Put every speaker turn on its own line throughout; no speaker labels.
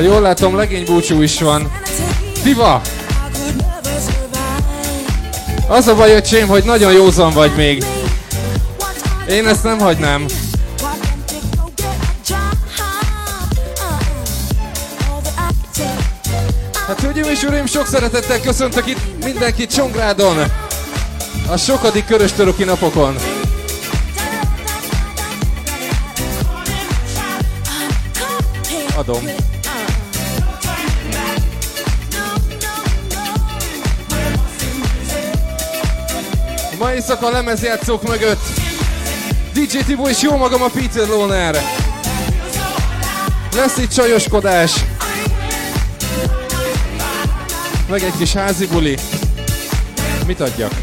Ha jól látom, legény búcsú is van. Tiva! Az a baj, öcsém, hogy nagyon józan vagy még. Én ezt nem hagynám. Hát hölgyeim és uraim, sok szeretettel köszöntök itt mindenkit Csongrádon. A sokadik körös töröki napokon. Adom. Ma éjszaka lemezjátszók mögött DJ Tibo és jó magam a Peter Loner. Lesz itt csajoskodás. Meg egy kis házi buli. Mit adjak?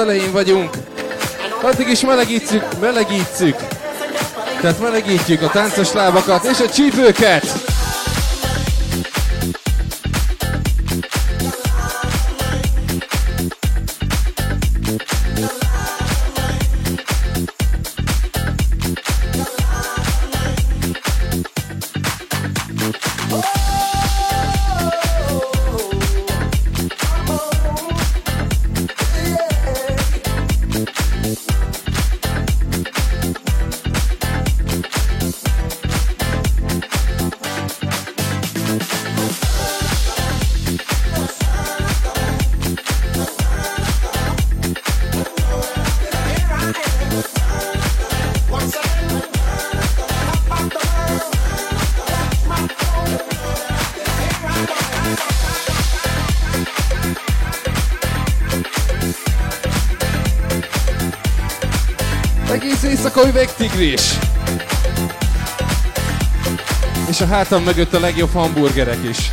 Elején vagyunk. Addig is melegítjük, melegítjük. Tehát melegítjük a táncos lábakat és a csípőket. Tigris. És a hátam mögött a legjobb hamburgerek is.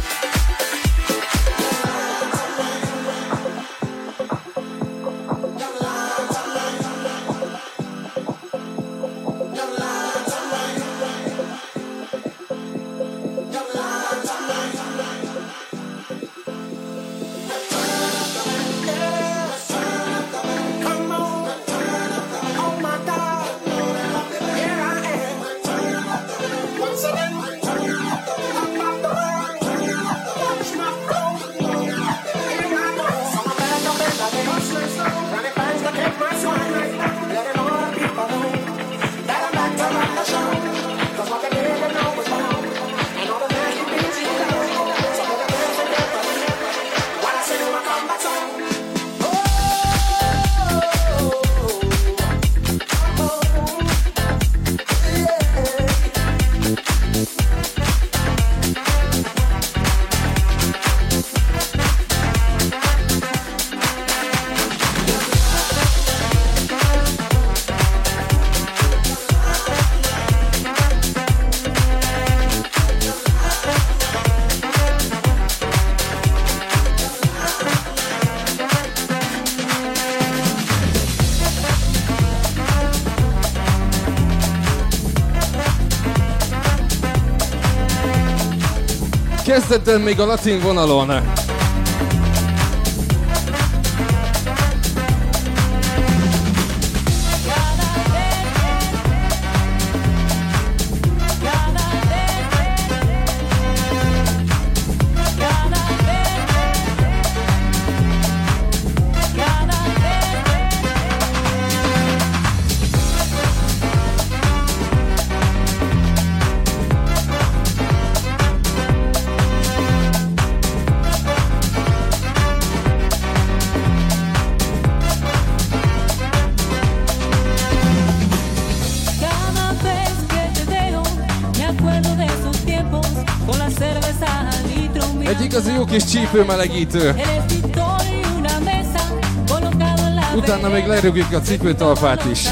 Kezdetben még a latin vonalon. Kis csípőmelegítő. Utána még lerúgjuk a cipőtalpát is.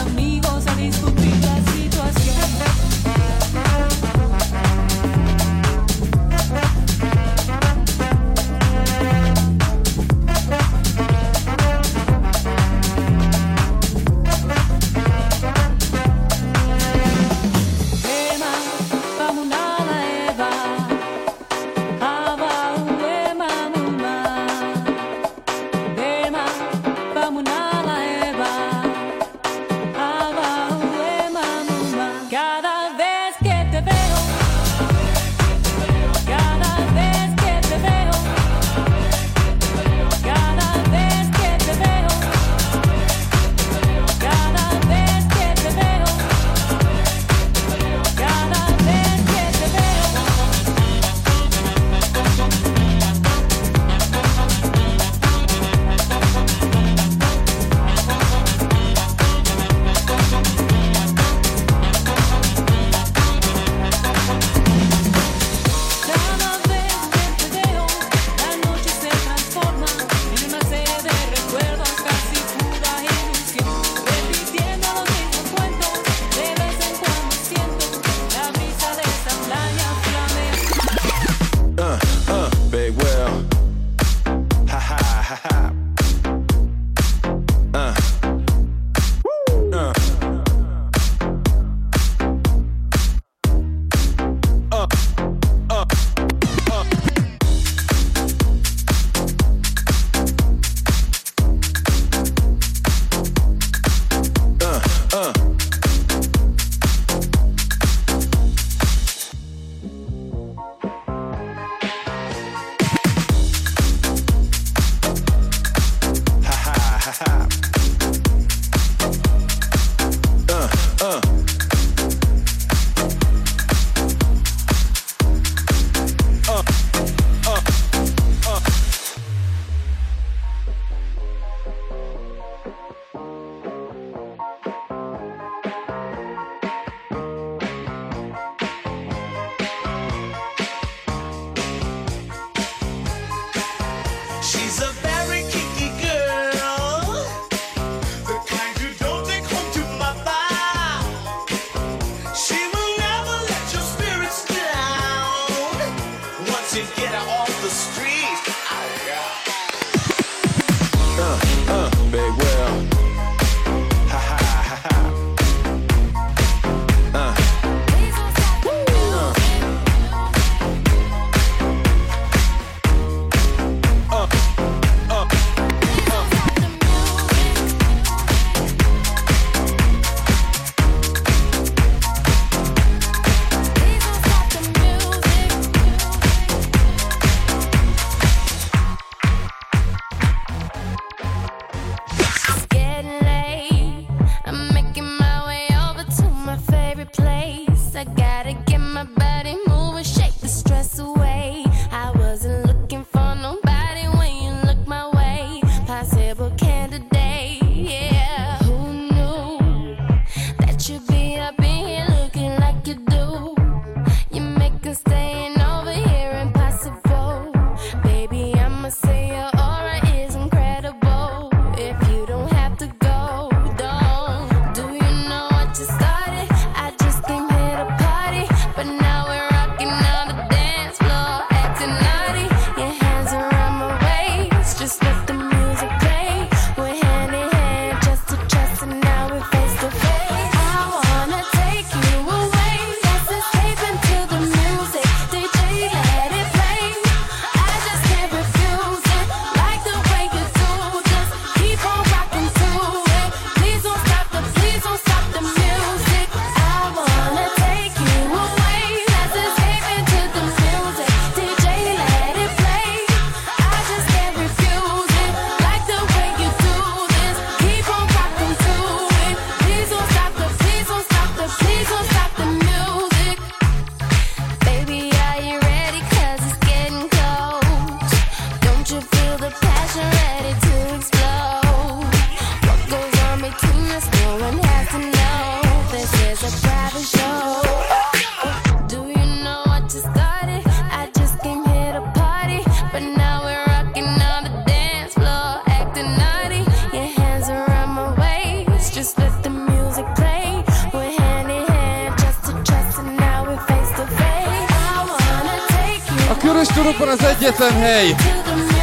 Egyetlen hely,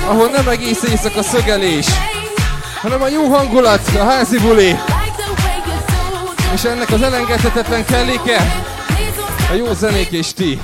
ahol nem egész éjszaka szögelés, hanem a jó hangulat, a házi buli. És ennek az elengedhetetlen kelléke, a jó zenék és ti.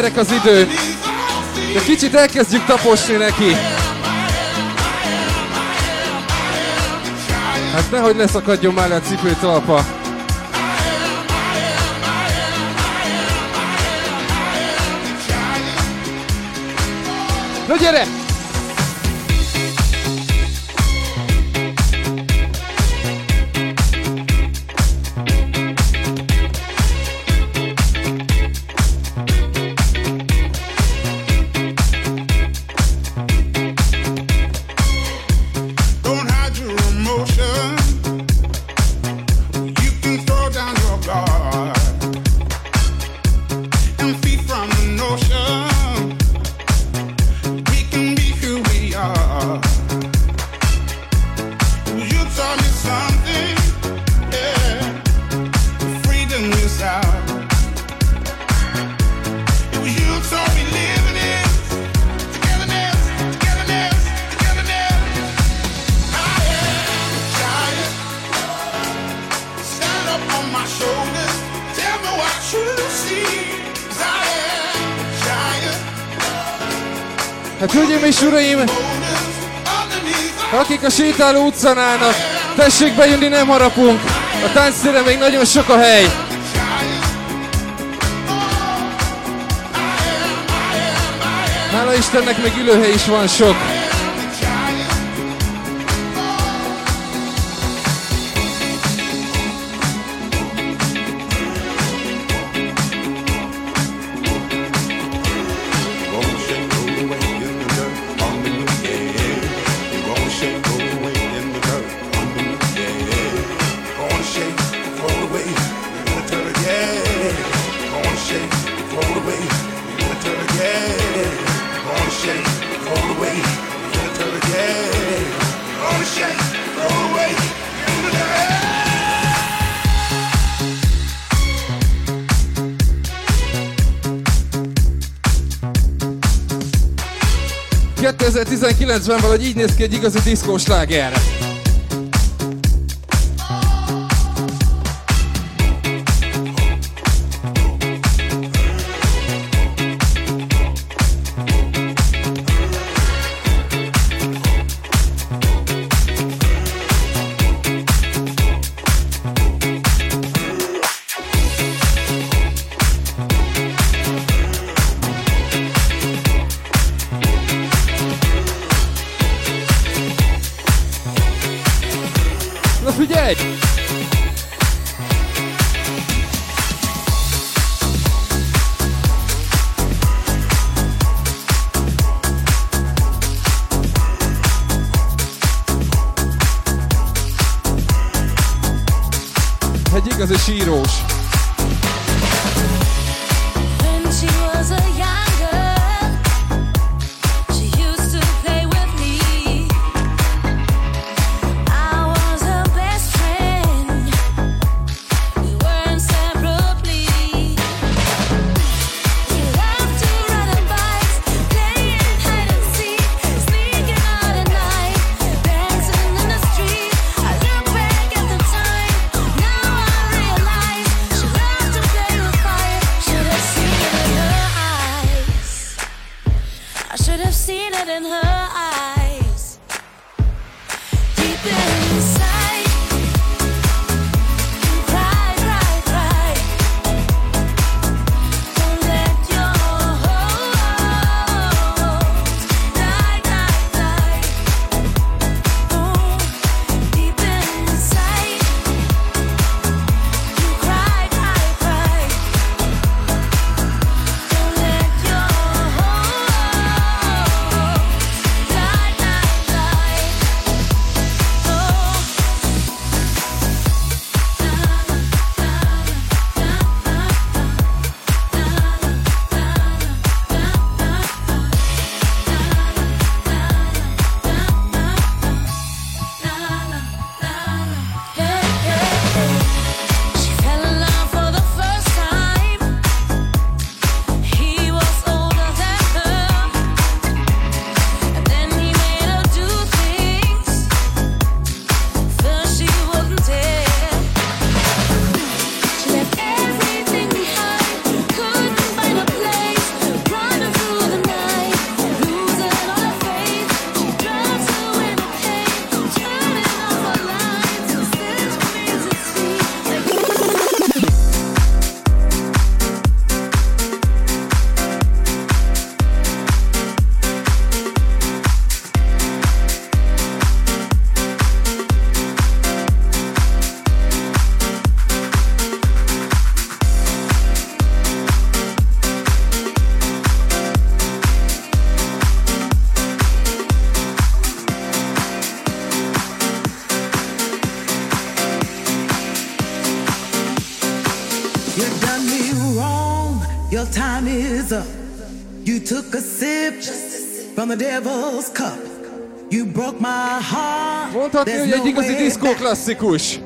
Gyerek az idő. De kicsit elkezdjük taposni neki. Hát nehogy leszakadjon már a cipő talpa. Na gyere! Sétáló utcán állnak, tessék bejönni, nem harapunk. A tánctére még nagyon sok a hely. Hála Istennek még ülőhely is van sok. Van valahogy így néz ki egy igazi diszkós láger.
Mondhatni, hogy egy igazi diszkó klasszikus.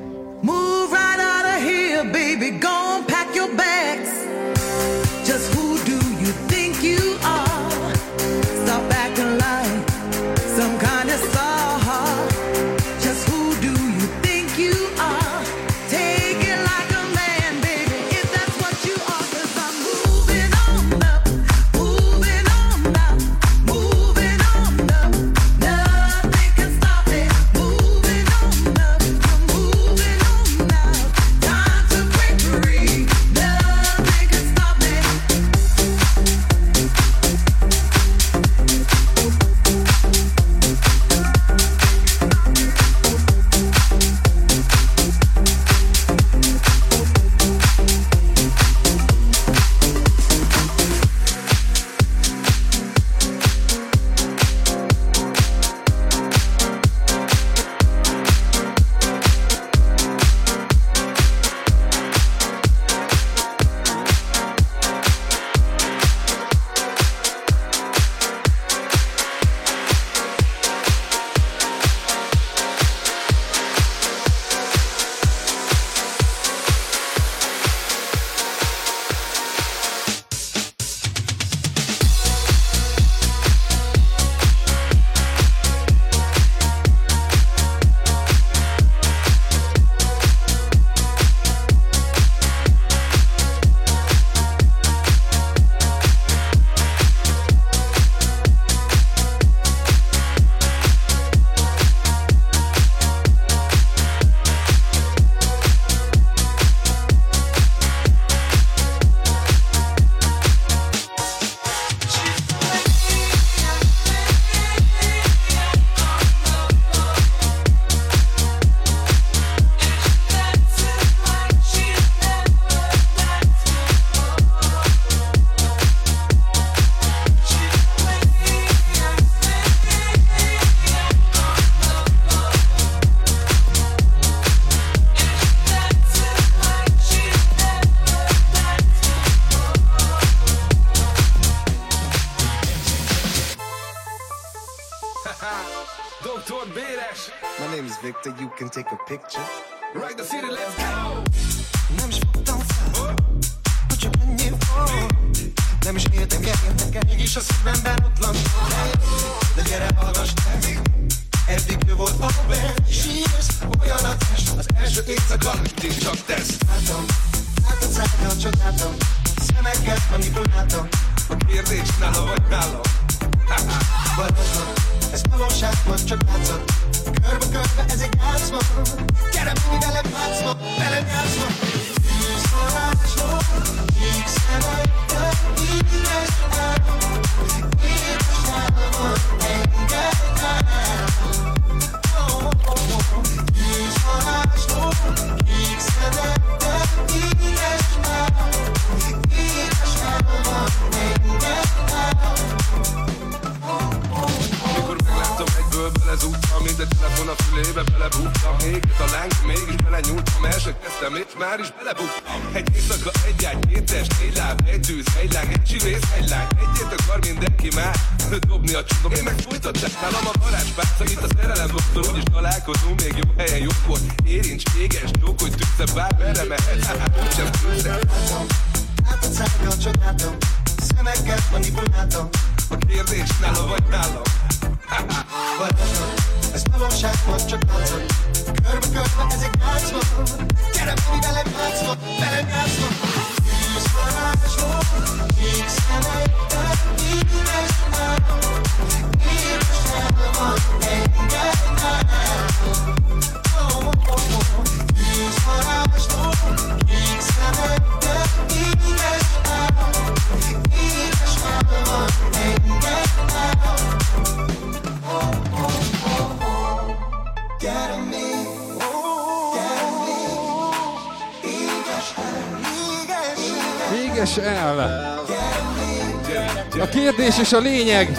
A lényeg,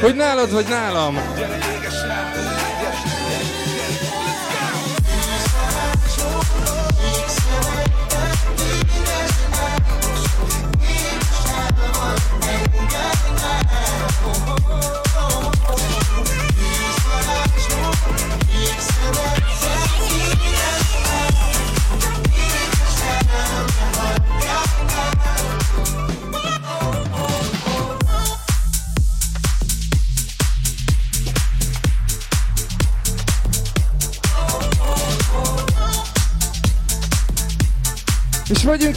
hogy nálad vagy nálam.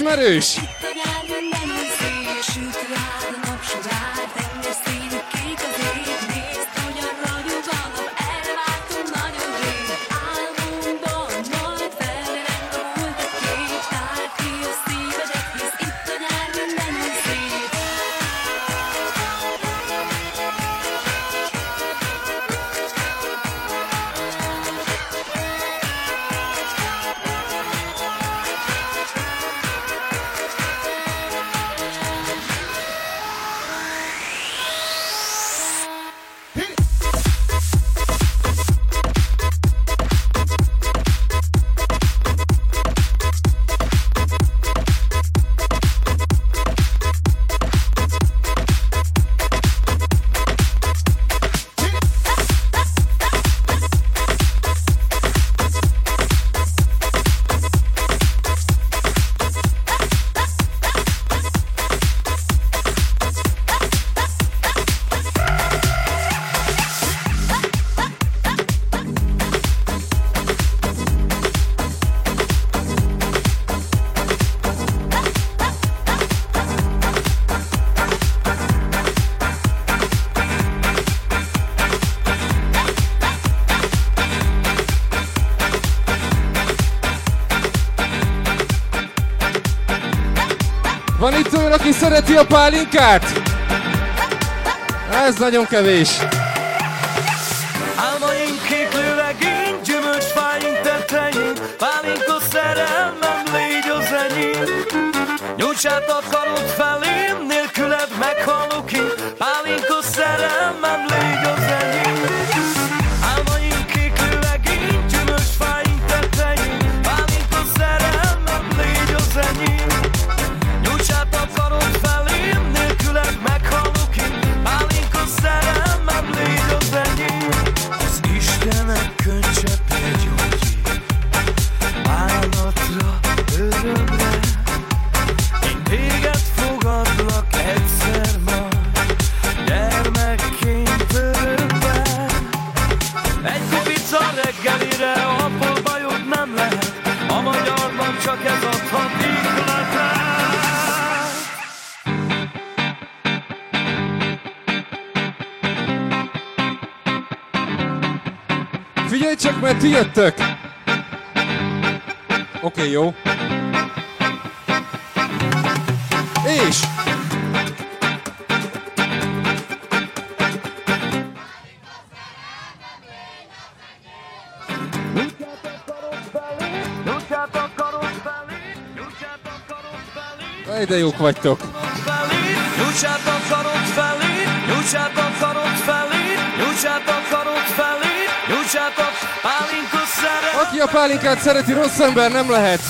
a pálinkát? Ez nagyon kevés. Álmaink kék lövegén, gyümölcsfáink tetején, pálinka szerelmem légy az enyém.
Nyújtsát ti jöttök? Oké, okay, jó. És... Ide jók vagytok! Aki a pálinkát szereti, rossz ember nem lehet.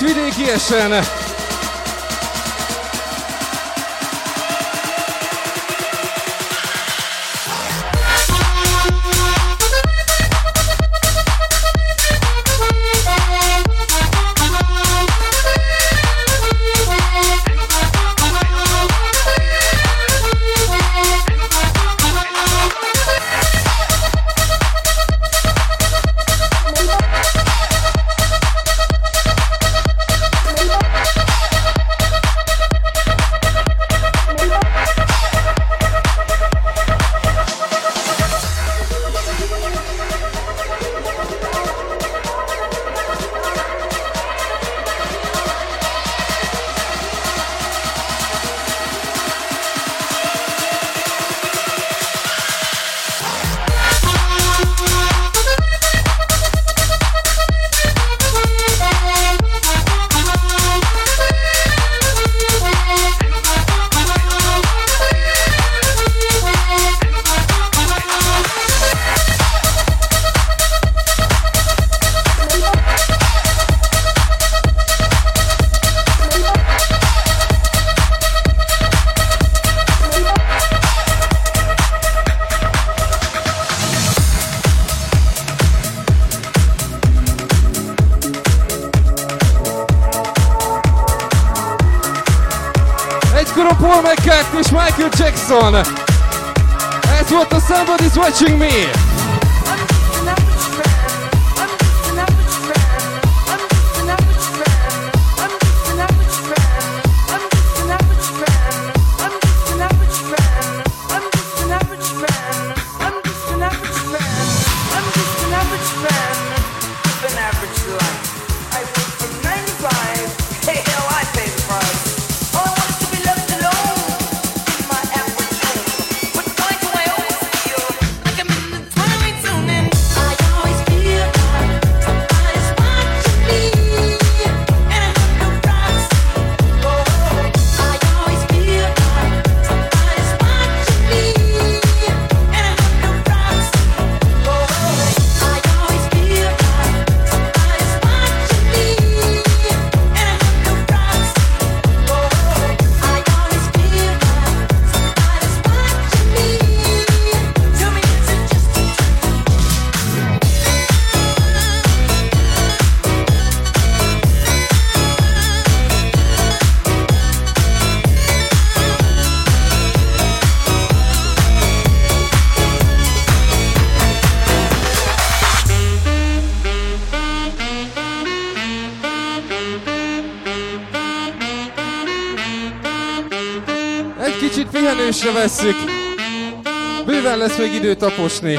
itt vidékiesen on. That's what the somebody's watching me.
Vesszük. Bőven lesz még idő taposni.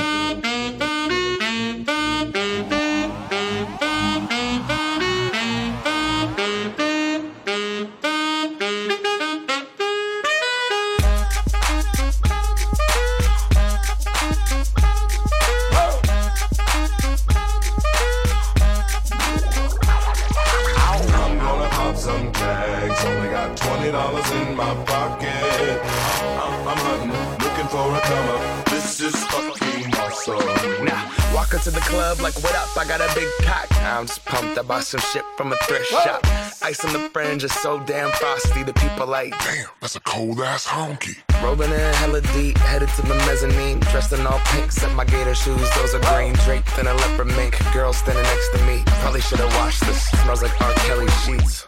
Some shit from a thrift Whoa. shop. Ice on the fringe is so damn frosty. The people like,
damn, that's a cold ass honky.
Rolling in hella deep, headed to the mezzanine. Dressed in all pink, set my gator shoes. Those are green, draped in a leopard mink. Girl standing next to me. Probably should've washed this. Smells like R. Kelly sheets.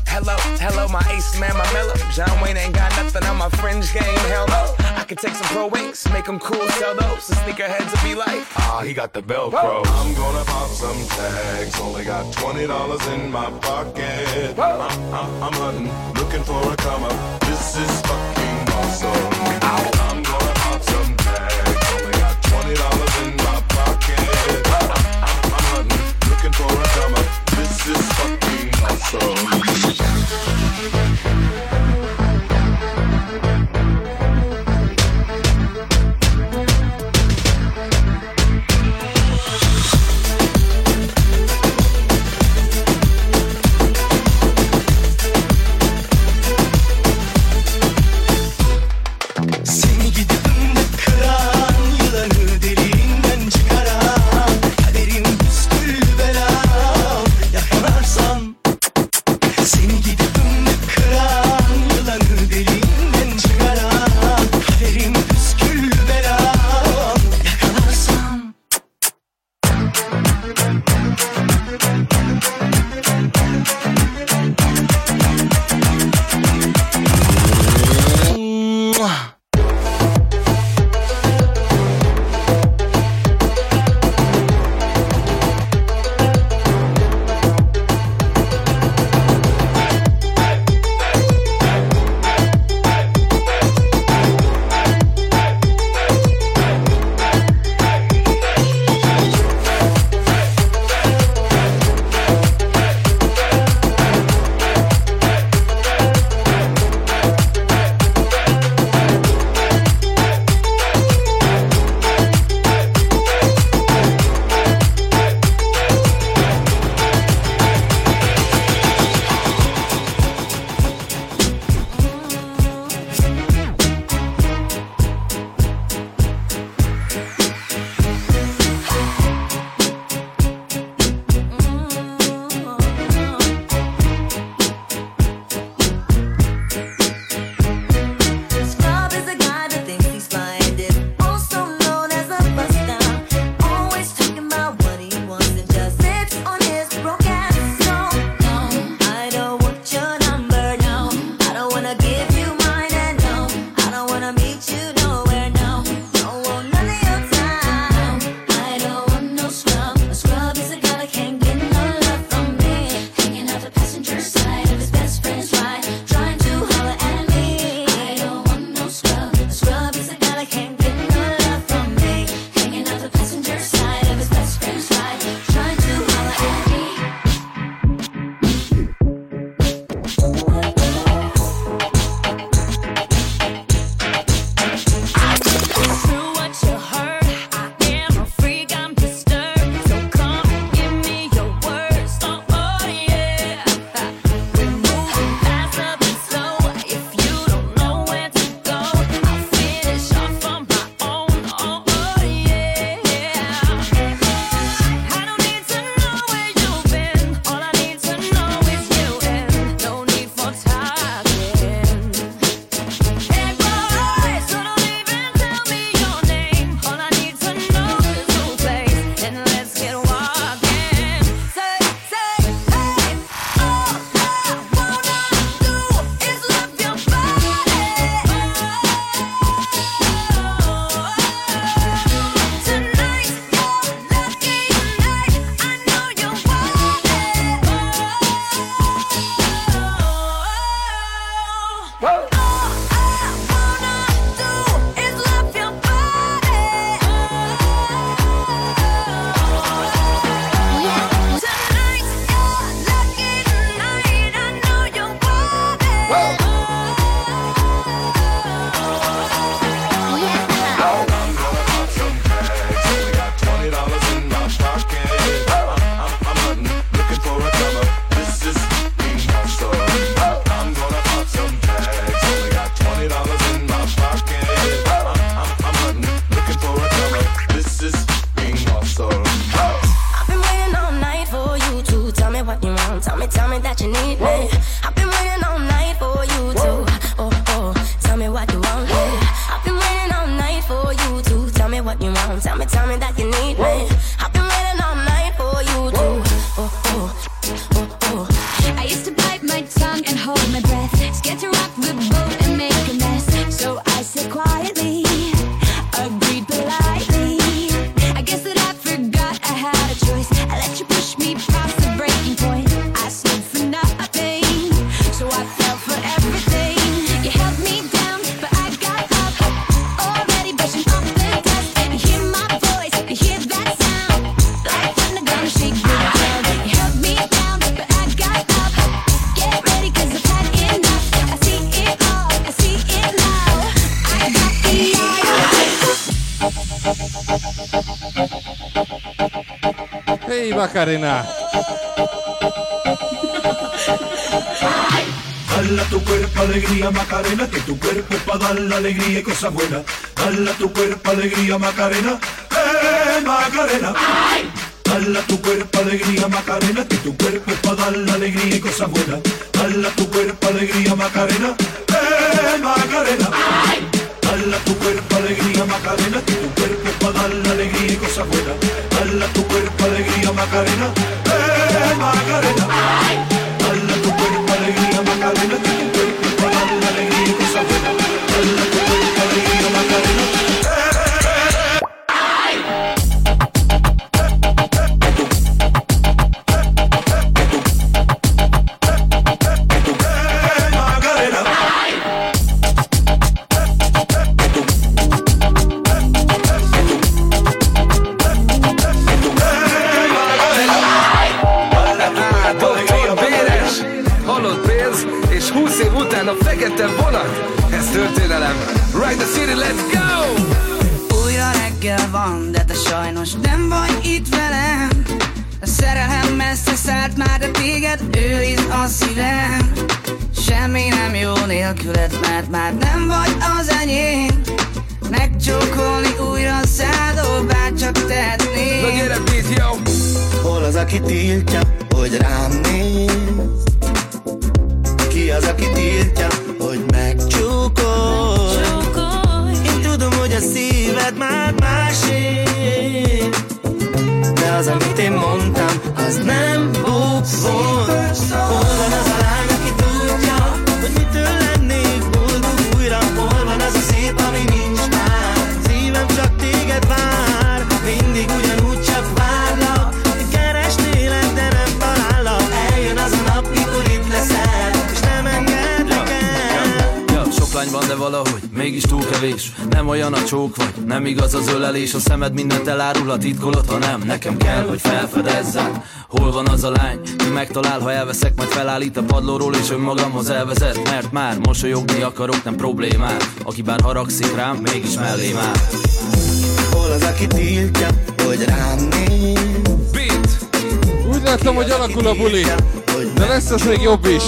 Hello, hello, my ace man, my mellow. John Wayne ain't got nothing on my fringe game, hell no. I could take some pro wings, make them cool, sell those. The sneakerheads will be like, ah, he got the Velcro.
I'm gonna pop some tags, only got $20 in my pocket. I'm, I'm, I'm hunting, looking for a come up. This is fucking awesome. I'm gonna pop some tags, only got $20 in my pocket. I'm, I'm hunting, looking for a come up. This is fucking awesome.
Macarena.
Dala tu cuerpo alegría Macarena, que tu cuerpo es para dar la alegría y cosas buenas. Dala tu cuerpo alegría Macarena, eh Macarena. Dala tu cuerpo alegría Macarena, que tu cuerpo es para dar la alegría y cosas buenas. Dala tu cuerpo alegría Macarena, eh Macarena. Dala tu cuerpo alegría Macarena, que tu cuerpo Macarena, eh, Macarena.
és a
szemed mindent elárul, a titkolat, ha nem. Nekem kell, hogy felfedezzem Hol van az a lány, ki megtalál, ha elveszek Majd felállít a padlóról és önmagamhoz elvezet. Mert már mosolyogni akarok, nem problémát. Aki bár haragszik rám, mégis mellém áll
Hol az, aki tiltja, hogy rám néz?
Beat!
Úgy láttam, hogy alakul a buli. De lesz az még jobb is.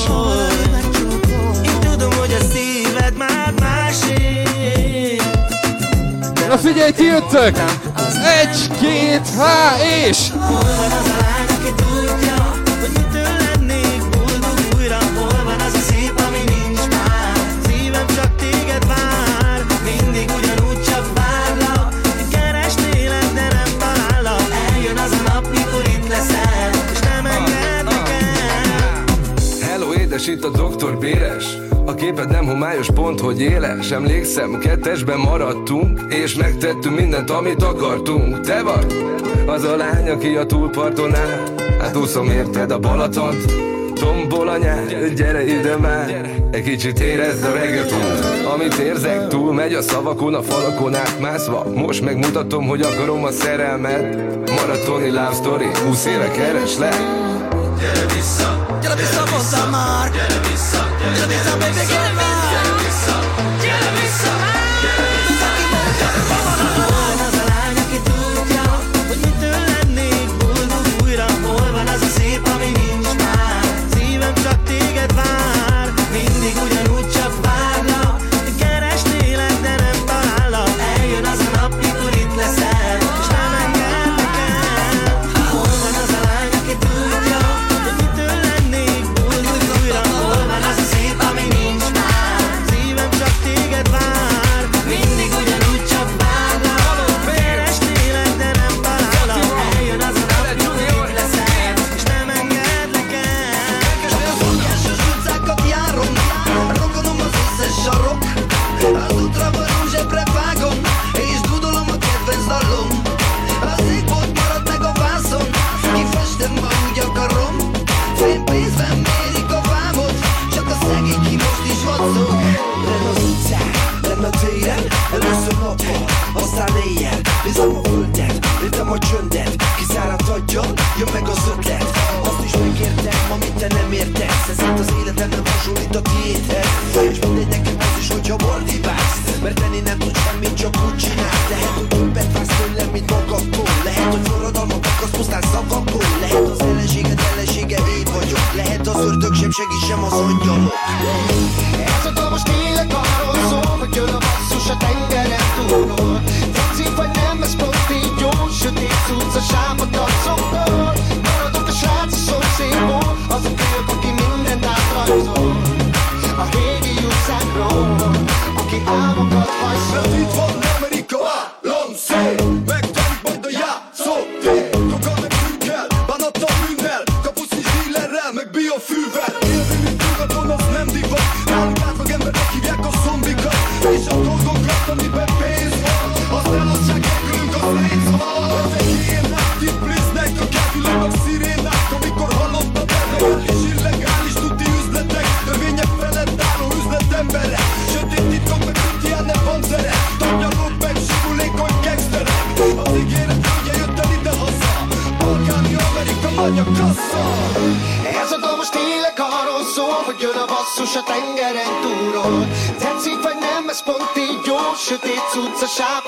Na figyelj, ti jöttök! Egy, két, há, és...
képed nem homályos pont, hogy éles. Emlékszem, kettesben maradtunk És megtettünk mindent, amit akartunk. Te vagy az a lány, aki a túlparton áll. Hát úszom érted a Balatont Tombol a nyár, gyere ide már. Egy kicsit érezd a reggaeton Amit érzek túl, megy a szavakon, a falakon átmászva Most megmutatom, hogy akarom a szerelmet. Maratoni love story, 20 éve kereslek.
Gyere vissza, gyere vissza, gyere vissza, vissza már. gyere to me, so baby, get a
tengeren túlról Tetszik vagy nem, ez pont így jó, sötét cucc a sápat arcokból Maradok a srác a szomszédból, az a kölyök, aki mindent átrajzol A régi utcákról, aki álmokat hajszol
itt van
sötét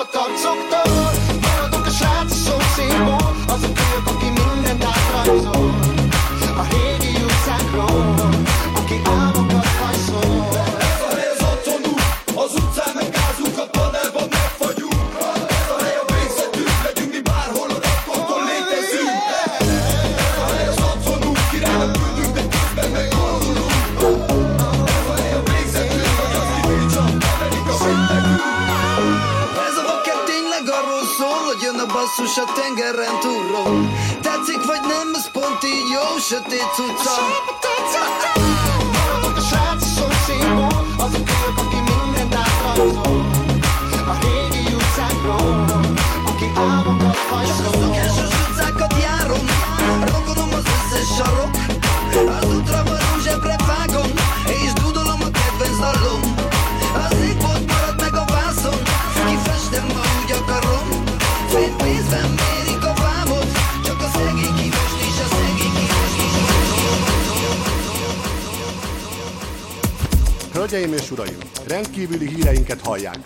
és
uraim, rendkívüli híreinket hallják.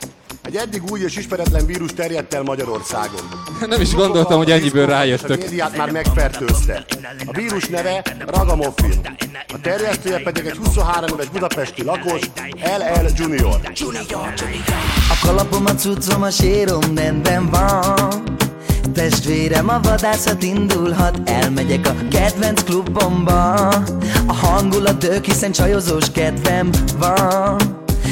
Egy eddig új és ismeretlen vírus terjedt el Magyarországon.
Nem is gondoltam, hogy ennyiből rájöttök.
A médiát már megfertőzte. A vírus neve Ragamuffin. A terjesztője pedig egy 23 éves budapesti lakos, LL Junior.
A kalapom, a cuccom, a sérom rendben van Testvérem, a vadászat indulhat Elmegyek a kedvenc klubomba A hangulat dög, hiszen csajozós kedvem van.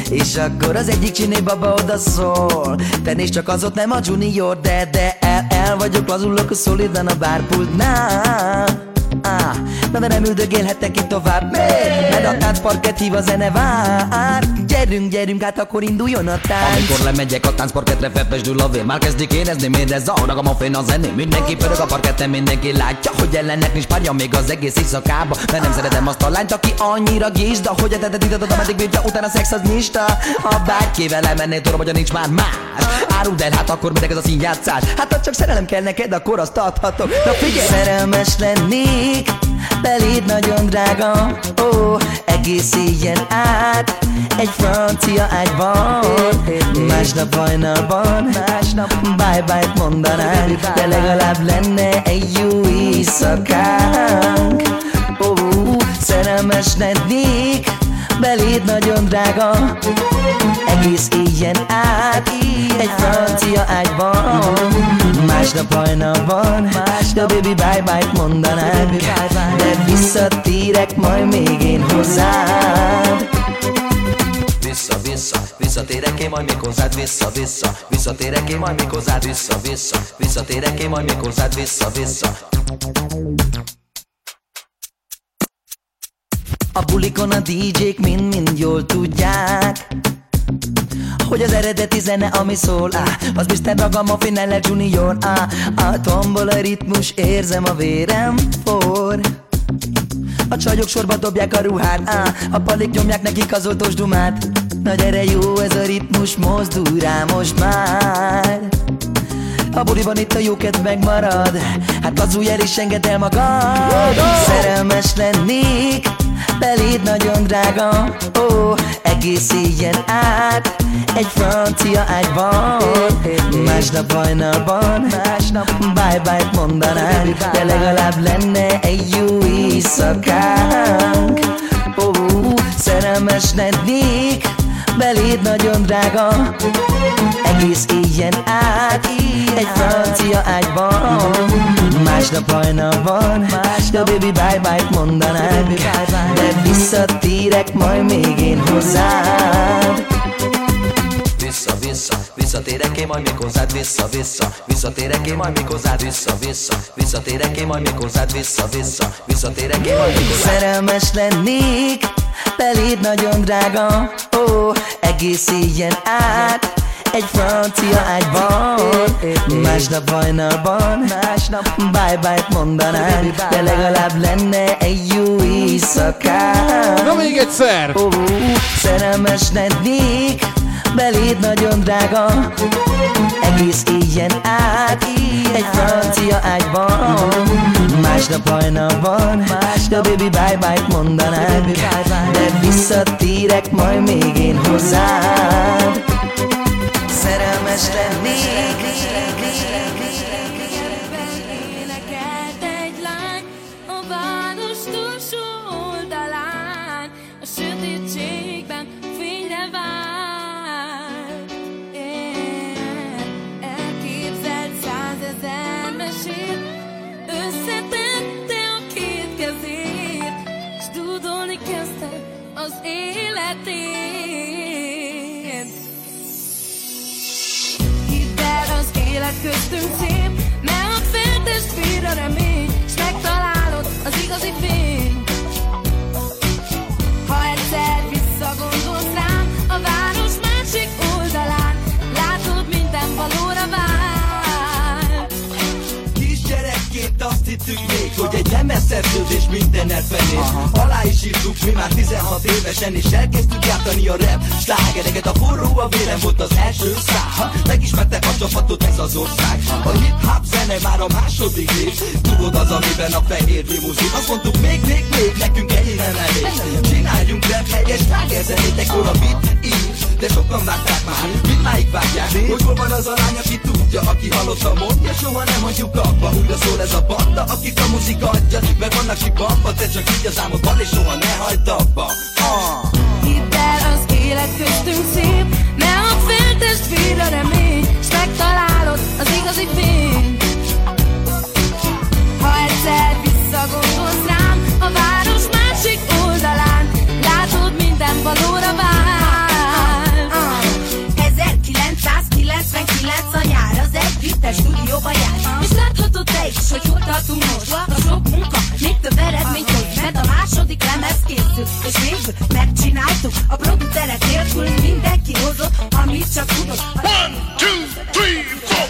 És akkor az egyik csiné baba oda szól. Te nézd csak az ott nem a junior De, de el, el vagyok, lazulok a szolidan a bárpultnál. Ah, na de nem üldögélhetek itt tovább. Miért? Mert a táncparket hív a zene vár Gyerünk, gyerünk, hát akkor induljon a tánc.
Amikor lemegyek a táncparketre, fepesdül a vér Már kezdik érezni, miért ez a a fén a zené? Mindenki pörög a parketten, mindenki látja Hogy ellennek nincs párja még az egész éjszakába Mert nem szeretem azt a lányt, aki annyira gizda Hogy a tetet itatod, ameddig bírja, utána szex az nyista. Ha bárkivel elmennél, tudom, hogy nincs már más. Áruld el, hát akkor minek ez a színjátszás. Hát ha csak szerelem kell neked, akkor azt adhatok. Na figyelj!
Szerelmes lennék, beléd nagyon drága. Ó, egész éjjel át. Egy francia ágyban. Másnap hajnalban. Bye-bye mondanánk. De legalább lenne egy jó éjszakánk. Ó, szerelmes lennék Beléd nagyon drága. Egész éjjel át Egy francia ágyban. Másnap hajnalban De baby bye-bye mondanánk De visszatérek majd még én hozzád.
Vissza, vissza, visszatérek én majd még hozzád. Vissza, vissza, visszatérek én majd még hozzád. Vissza, vissza, visszatérek én majd még hozzád. Vissza, vissza
A bulikon a DJ-k mind-mind jól tudják hogy az eredeti zene, ami szól, á, az Mr. Ragamuffin L. Junior, á, a tombol a ritmus, érzem a vérem for. A csajok sorba dobják a ruhát, á, a palik nyomják nekik az oltós dumát. Na gyere jó ez a ritmus, mozdulj rá most már. A buliban itt a jókedv megmarad Hát az új el is enged el magad Szerelmes lennék
beléd nagyon drága. Ó, egész éjjel át. Egy francia ágyban. Másnap hajnalban. Másnap bye-bye mondanánk. De legalább lenne egy jó éjszakánk. Ó, szerelmes lennék Beléd nagyon drága Egész éjjel át Egy francia ágyban. Másnap hajnalban De baby bye bye mondanánk. De visszatérek majd még én hozzád.
Vissza, vissza, visszatérek én majd még hozzád. Vissza, vissza, visszatérek én majd még hozzád. Vissza, vissza, visszatérek én majd még hozzád. Vissza, vissza, visszatérek én majd még hozzád.
Szerelmes lennék Beléd nagyon drága. Ó, egész éjjel át egy francia ágyban Másnap hajnalban Másnap. bye-bye mondanánk De legalább lenne egy jó éjszakánk.
Na még egyszer!
Ó, szerelmes lennék Beléd nagyon drága. Egész éjjel át Egy francia ágyban Másnap hajnalban De baby bye-bye mondanánk. De visszatérek majd még én hozzád Szerelmes lennék
Énekelt egy lány a város túlsó oldalán, a sötétségben fényre. Yeah. Elképzelt százezer mesét, összetette a két kezét, s dúdolni kezdte az életét. Élet köztünk szép, mert a feltestvér a remény, s megtalálod az igazi fényt.
Hittük még, hogy egy lemezszerződés minden elfenés Alá is írtuk mi már 16 évesen És elkezdtük játszani a rap slágereket. A forró a vérem volt az első szám Megismertek a csapatot ez az ország. A hip-hop zene már a második lép Tudod az, amiben a fehér limuzin. Azt mondtuk még, még, még, nekünk ennyi nem elég. Csináljunk rap helyes slágerzenét Ekkor a beat ír, de sokan várták már. Mindmáig vágják, hogy hol van az a lány, aki tudja Aki hallotta mondja, soha nem hagyjuk abba Újra szól ez a banda, akik a muzika adja Meg vannak sibamba, te csak így az álmodban És soha ne hagyd abba. Ah.
Hidd el, az élet köztünk szép, mert a feltestvér a remény, s megtalálod az igazi fényt. Ha egyszer
együttes stúdióba jár És láthatod te is, hogy hol tartunk most. A sok munka, még több eredményt hoz Mert a második lemez készül És végül megcsináltuk A producerek nélkül. Mindenki hozott Amit csak tudod One, two, three, four.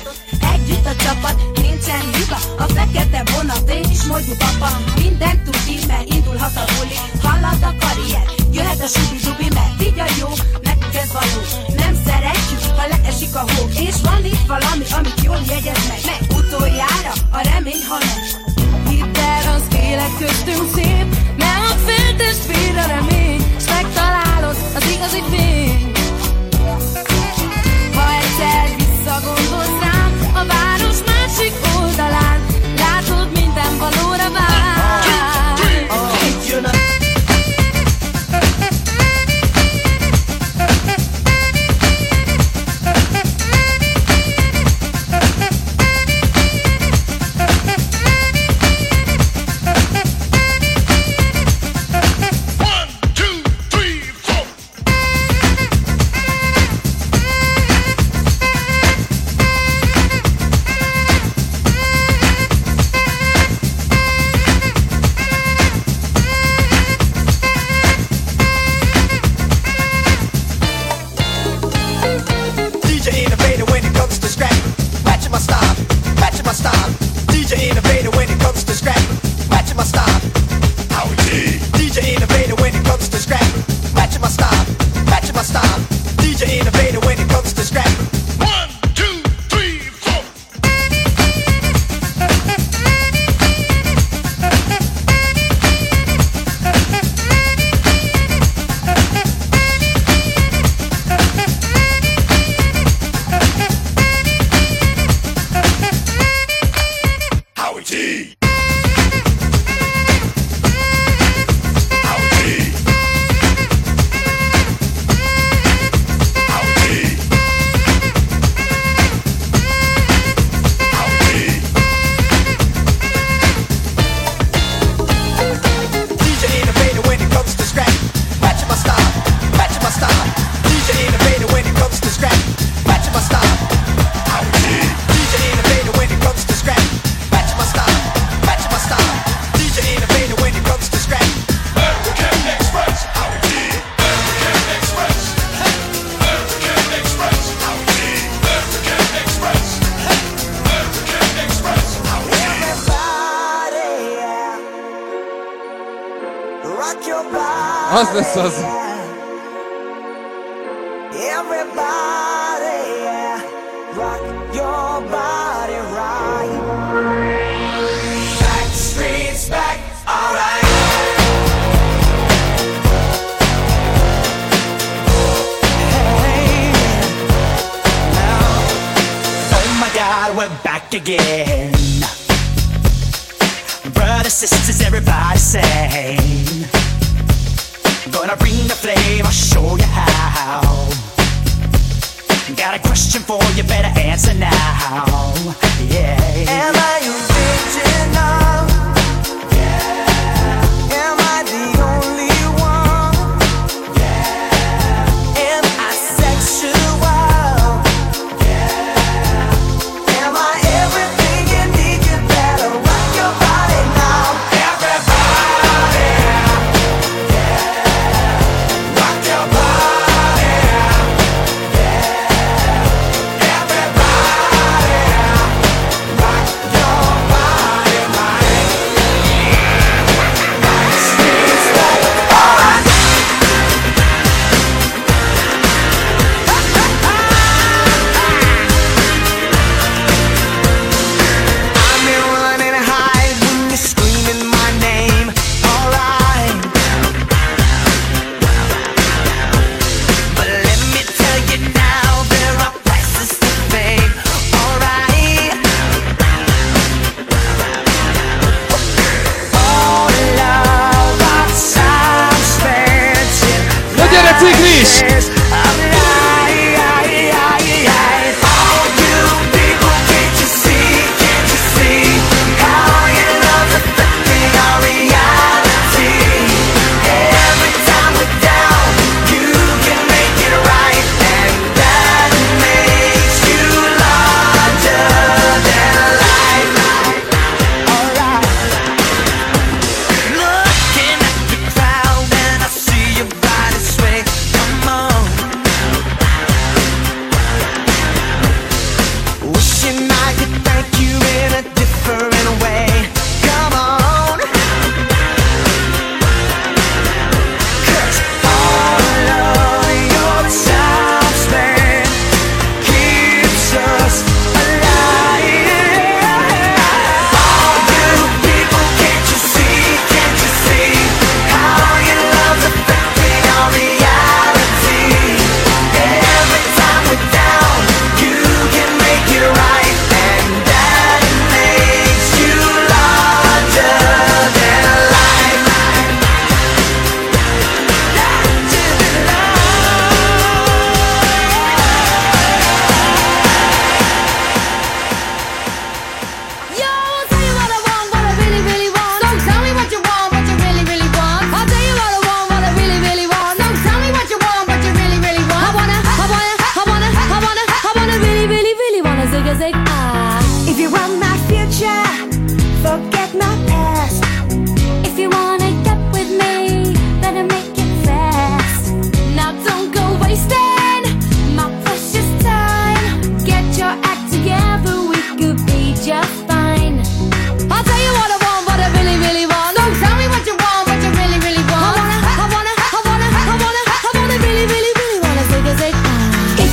Együtt a csapat, nincsen hiba. A fekete vonat, én is mondjuk apa. Minden tudni, mert indulhat a buli. Hallad a karrier, jöhet a subi-dubi Mert így a jó, nekünk ez való szeretjük, ha leesik a hó És van itt valami, amit jól jegyez meg Meg utoljára a remény, ha nem
Hidd el, az élet köztünk szép, mert a feltestvér a remény, s megtalálod az igazi fényt. Ha egyszer visszagondolsz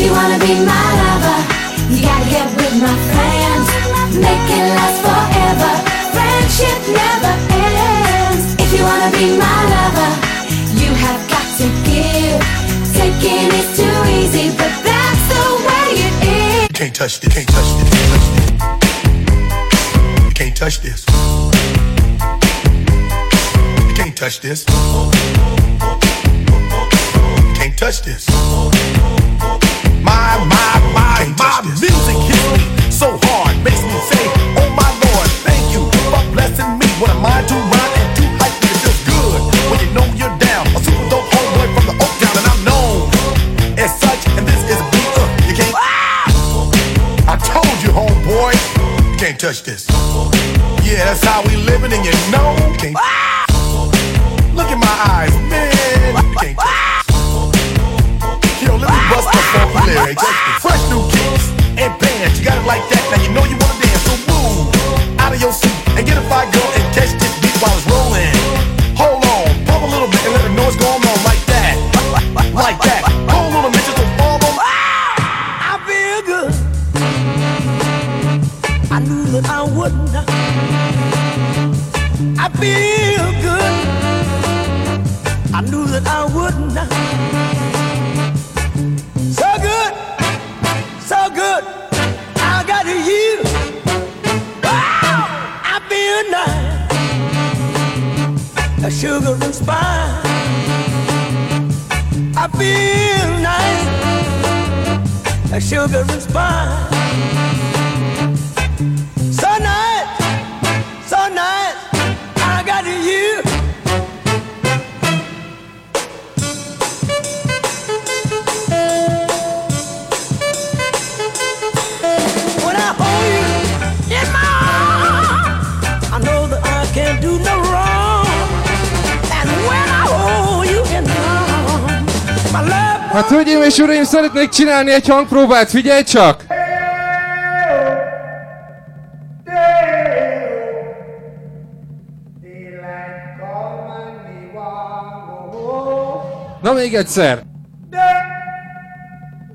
you
wanna be
my lover, you gotta get with my friends. Make it last forever. Friendship never ends. If you wanna be my lover, you have got to give. Taking is too easy, but that's the way it is.
You can't touch this. Can't touch this. You can't touch this. You can't touch this. You can't touch this.
My, my, my, my music hits me so hard, makes me say, Oh my Lord, thank you for blessing me. What a mind to run and to hype me. It feels good when you know you're down. A super dope homeboy from the Oak Town, and I'm known as such. And this is a beat uh, you can't. I told you, homeboy,
You can't touch this. Yeah, that's how we living, and you know. You can't. Look at my eyes, man. You can't touch bust the funky lyrics. Fresh new kicks and bands. You got it like that. Now you know you wanna dance. So move out of your seat and get a fire girl and catch this
spine. I feel nice, a sugar and spine.
Hát hölgyeim és uraim, szeretnék csinálni egy hangpróbát, figyelj csak! Na még egyszer!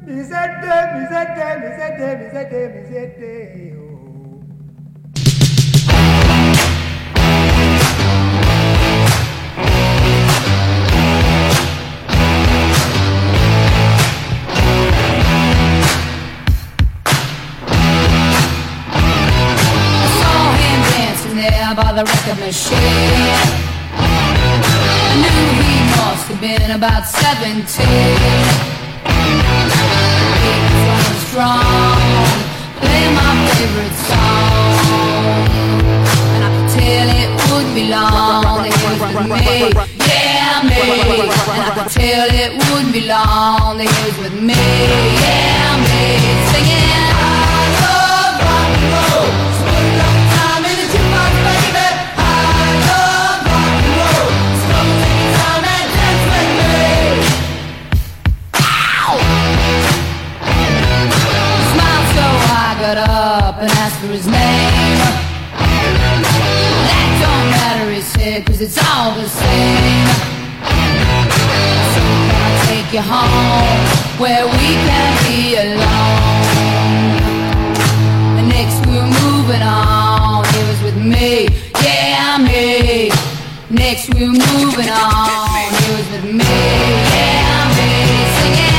Mizette, mizette, mizette, mizette, mizette. by the record machine. I knew he must have been about 17. He was strong, playing my favorite song. And I could tell it would be long. It was with me, yeah, me. And I could tell it would be long. It was with me, yeah, me. Singing, I love rock and roll. shut up and ask for his name. That don't matter, he's said, cause it's all the same. So I'll take you home where we can be alone. Next we're moving on, he was with me, yeah, me. Next we're moving on, he was with me, yeah, me. Singing.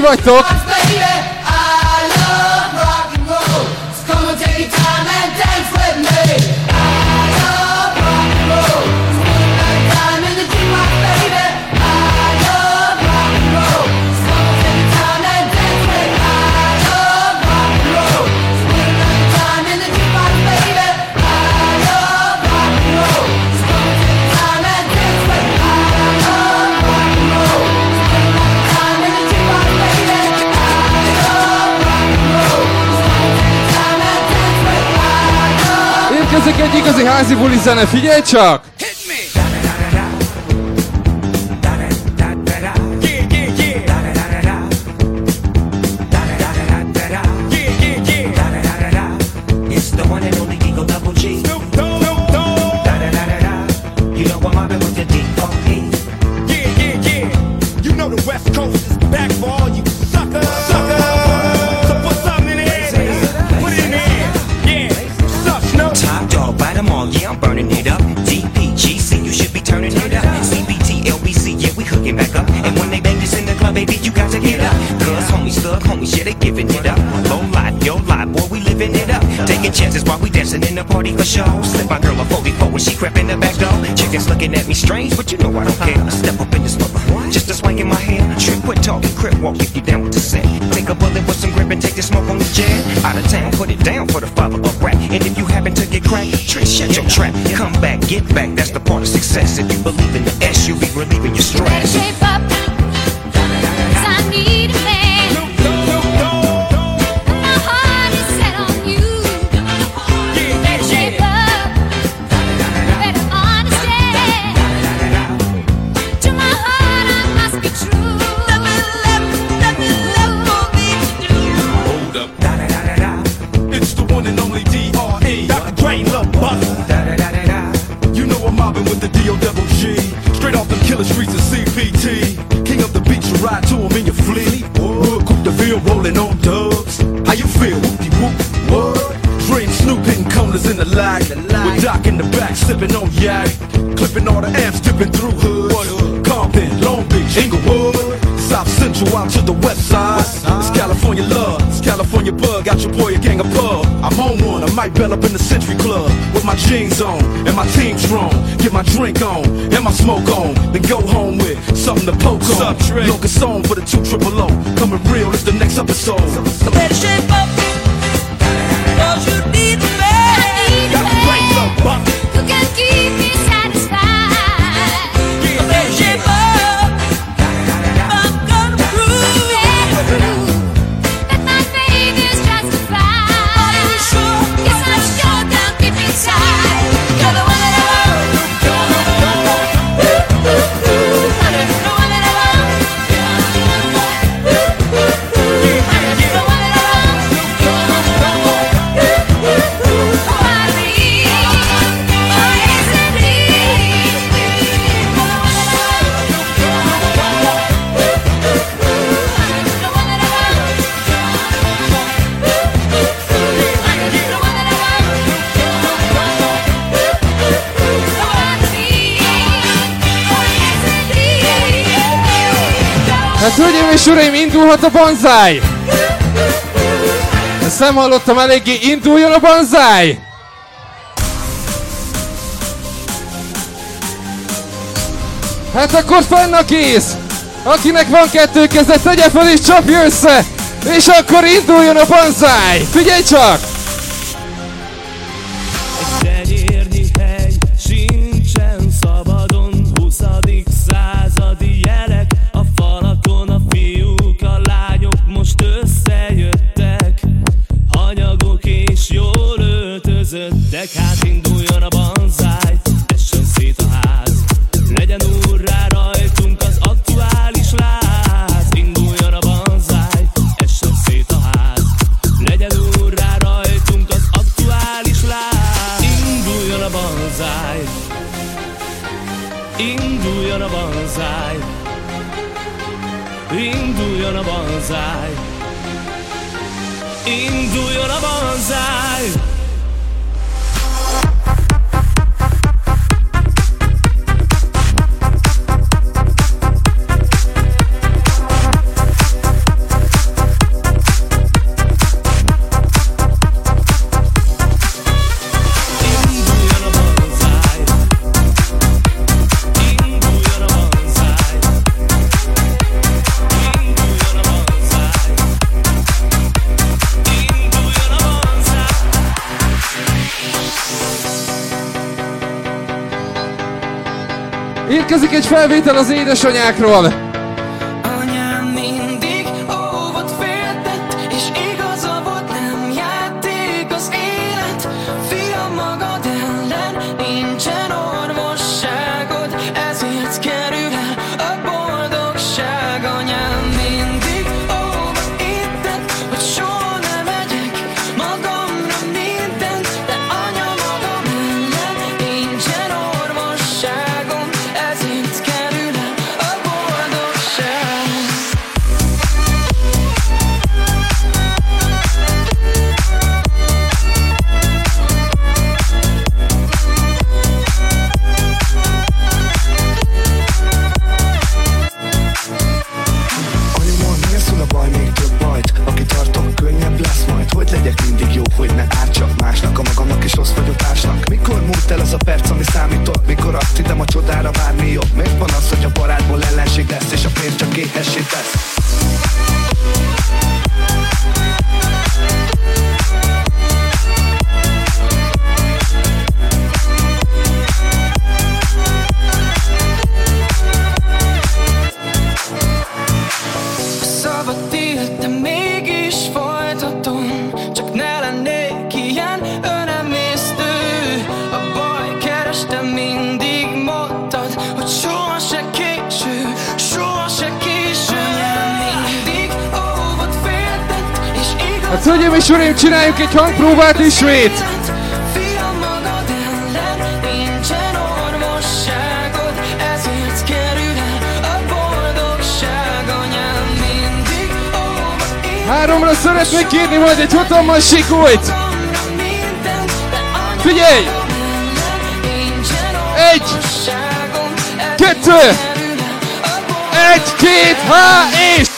ti vagytok! Igazi házi buli zene, figyelj csak!
niggas looking at me strange, but you know I don't care. I step up in this mother, just a swing in my hand. Trip,
quit talking, crip walk if you down with the set. Take a bullet with some grip and take the smoke on the jet. Out of town, put it down for the father of rap. And if you happen to get cracked, trick, shut your trap. Come back, get back, that's the part of success. If you believe in the S, you'll be relieving your stress.
my
drink on.
és uraim, indulhat a banzáj! Ezt nem hallottam eléggé, induljon a banzáj! Hát akkor fenn a kéz! Akinek van kettő keze, tegye fel és csapja össze! És akkor induljon a banzáj! Figyelj csak!
felvétel az édesanyákról. a csodára várni jobb. Miért van az, hogy a
barátból ellenség lesz És a pénz
csak éhessé tesz
Hölgyeim és uraim, csináljuk egy hangpróbát ismét! Háromra szeretnék kérni majd egy hatalmas sikóit! Figyelj! Egy! Kettő! Egy, két, há, és...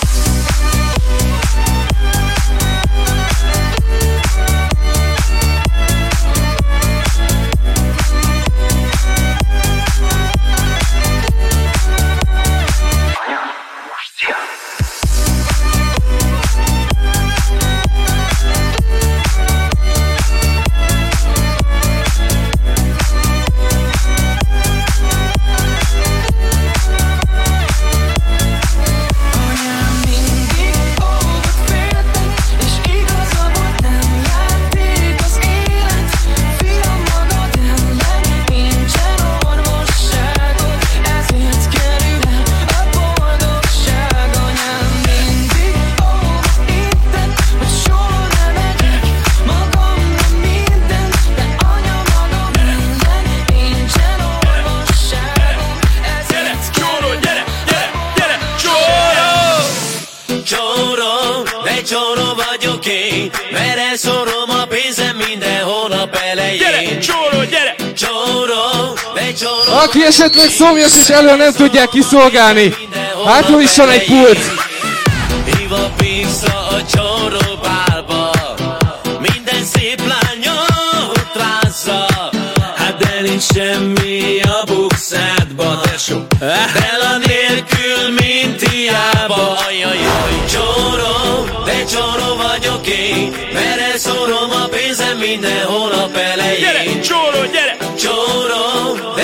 esetleg szomjas és elő nem tudják kiszolgálni. Hát, hogy is van egy pult.
Minden szép lánya utrázza. Hát de nincs semmi a bukszádba, tesó. Bela nélkül, mint hiába. Ajajaj, csoró, de csoró vagyok én, mert elszorom a pénzem minden hónap elején. Gyere, csoró, gyere!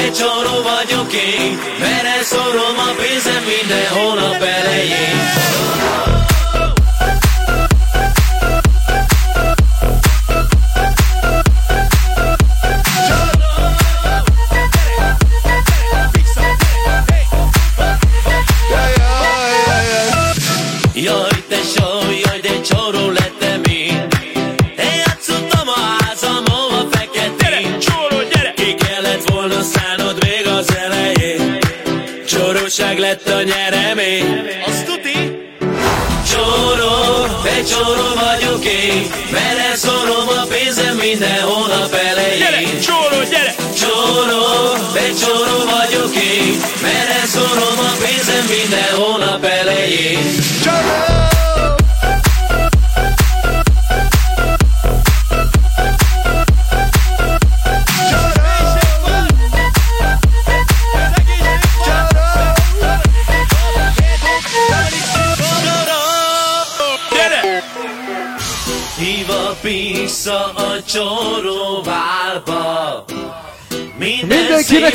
Becsoró vagyok én, vele szorom a pénzem mindenhol a belején.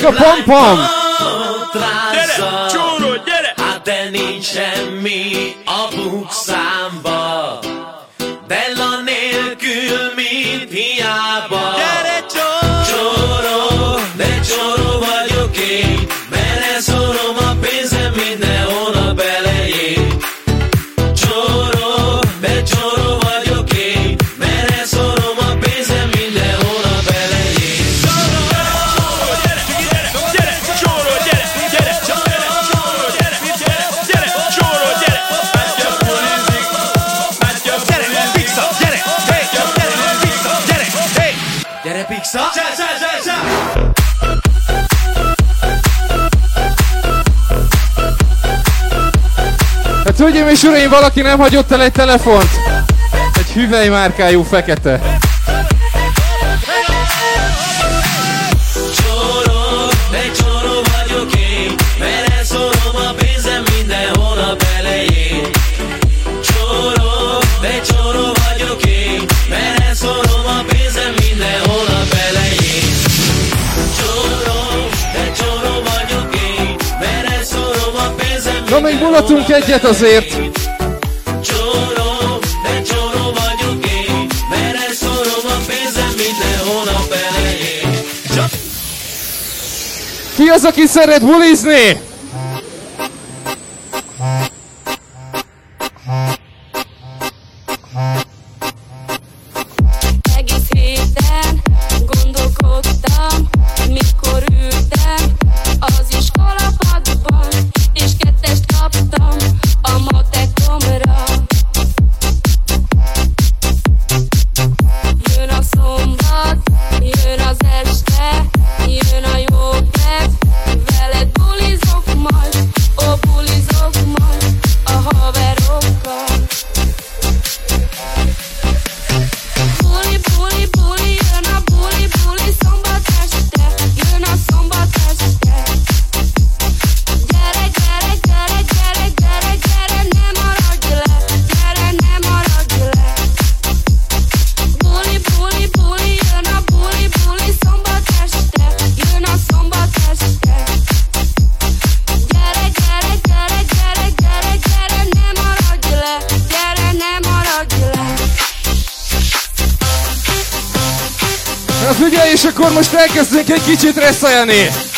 a pom
pom. Hölgyeim és uraim, valaki nem hagyott el egy telefont. Egy hüvely márkájú fekete.
még mulatunk egyet azért. Ki az, aki szeret bulizni? igyekeztünk egy kicsit reszelni.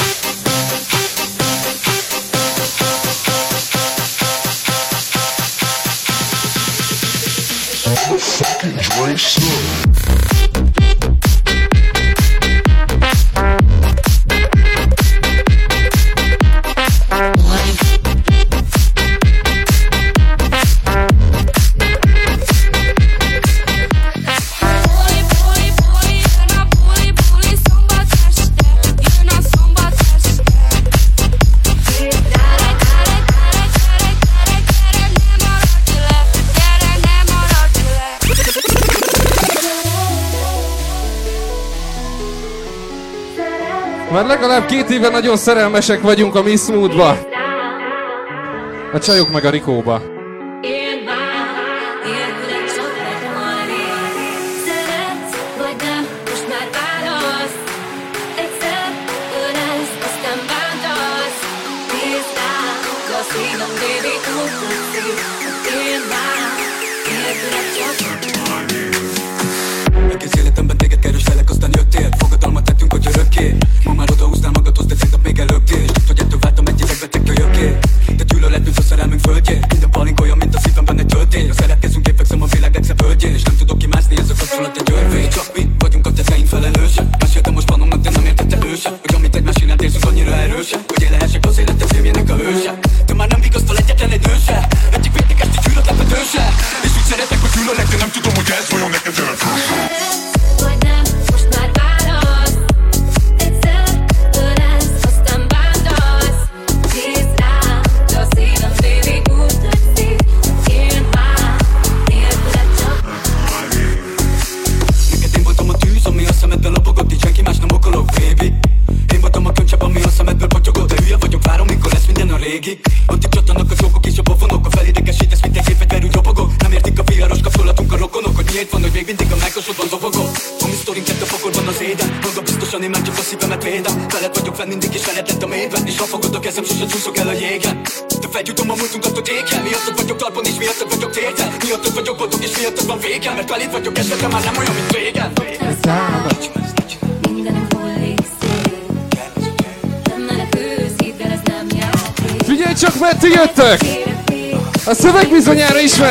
effektíve nagyon szerelmesek vagyunk a Miss Moodba. A csajok meg a Rikóba.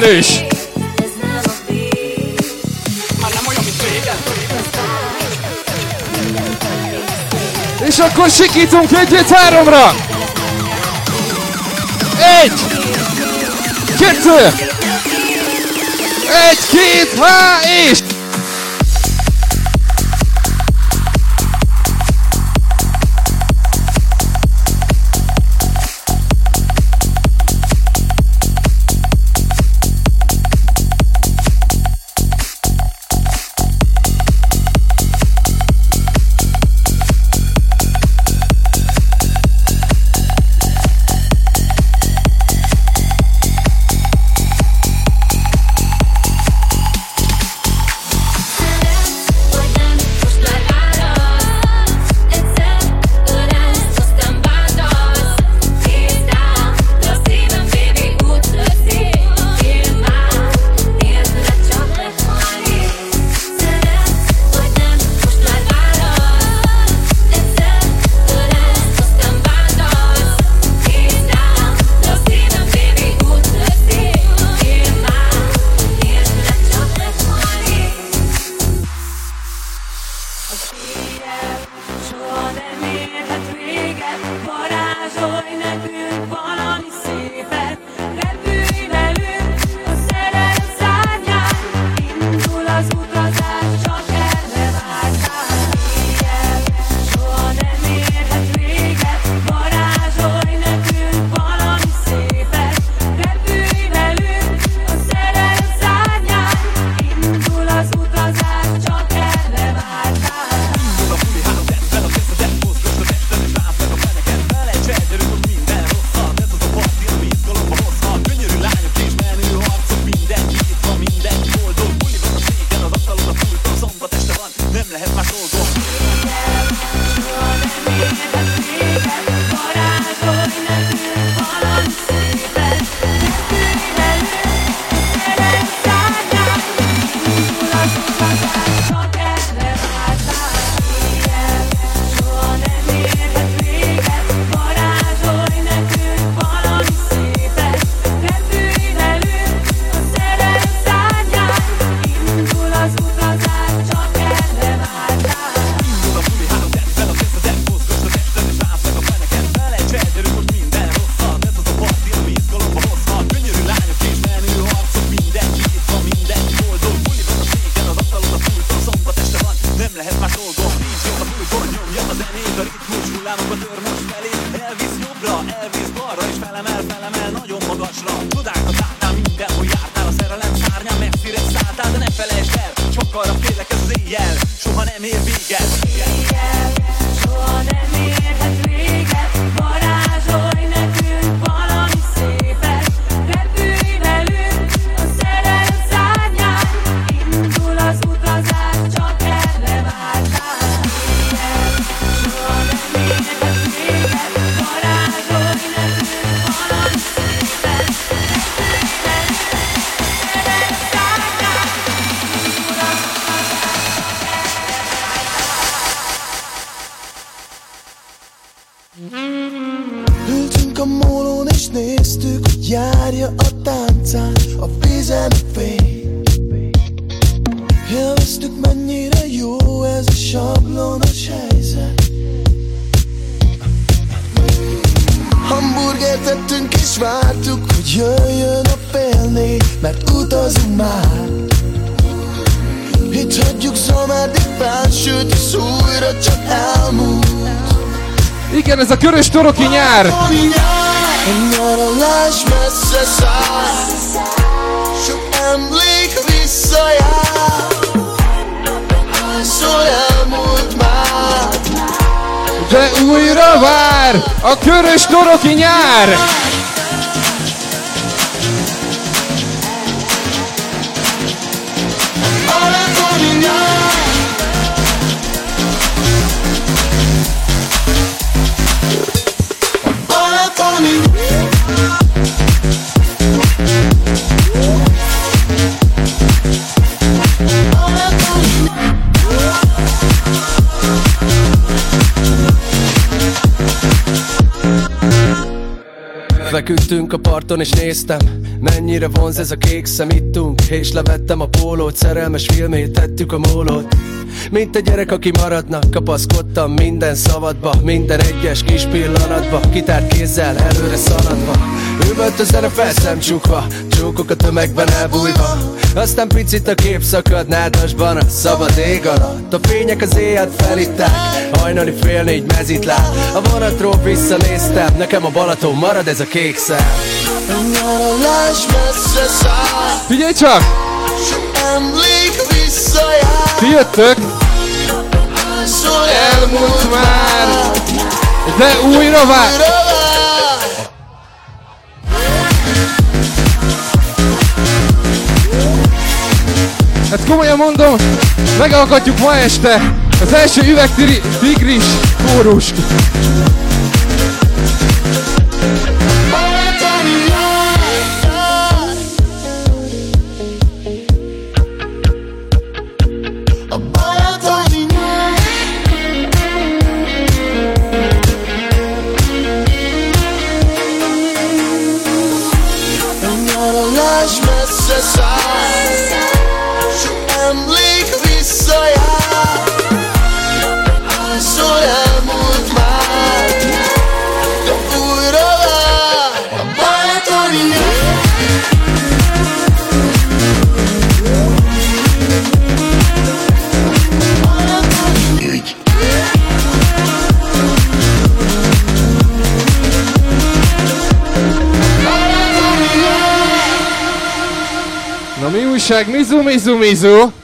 erős! És
akkor sikítunk egyet háromra! Egy! Kettő! Egy, két, há, és...
vonz ez a kék szem ittunk És levettem a pólót Szerelmes filmét tettük a mólót. Mint egy gyerek, aki maradna Kapaszkodtam minden szavadba Minden egyes kis pillanatba Kitárt kézzel előre szaladva. Üvölt a zene felszem csukva Csókok a tömegben elbújva. Aztán picit a kép szakad nádasban A szabad ég alatt. A fények az éjjel felitták Hajnali fél négy mezitláb. A vonatról visszanéztem Nekem a Balaton marad ez a kék szem
Figyelj csak! Ti jöttök, elmúlt már, de újra vár. Hát komolyan mondom, megalkotjuk ma este az első üvegtigris kórust. Újság? Mizu, mizu, mizu.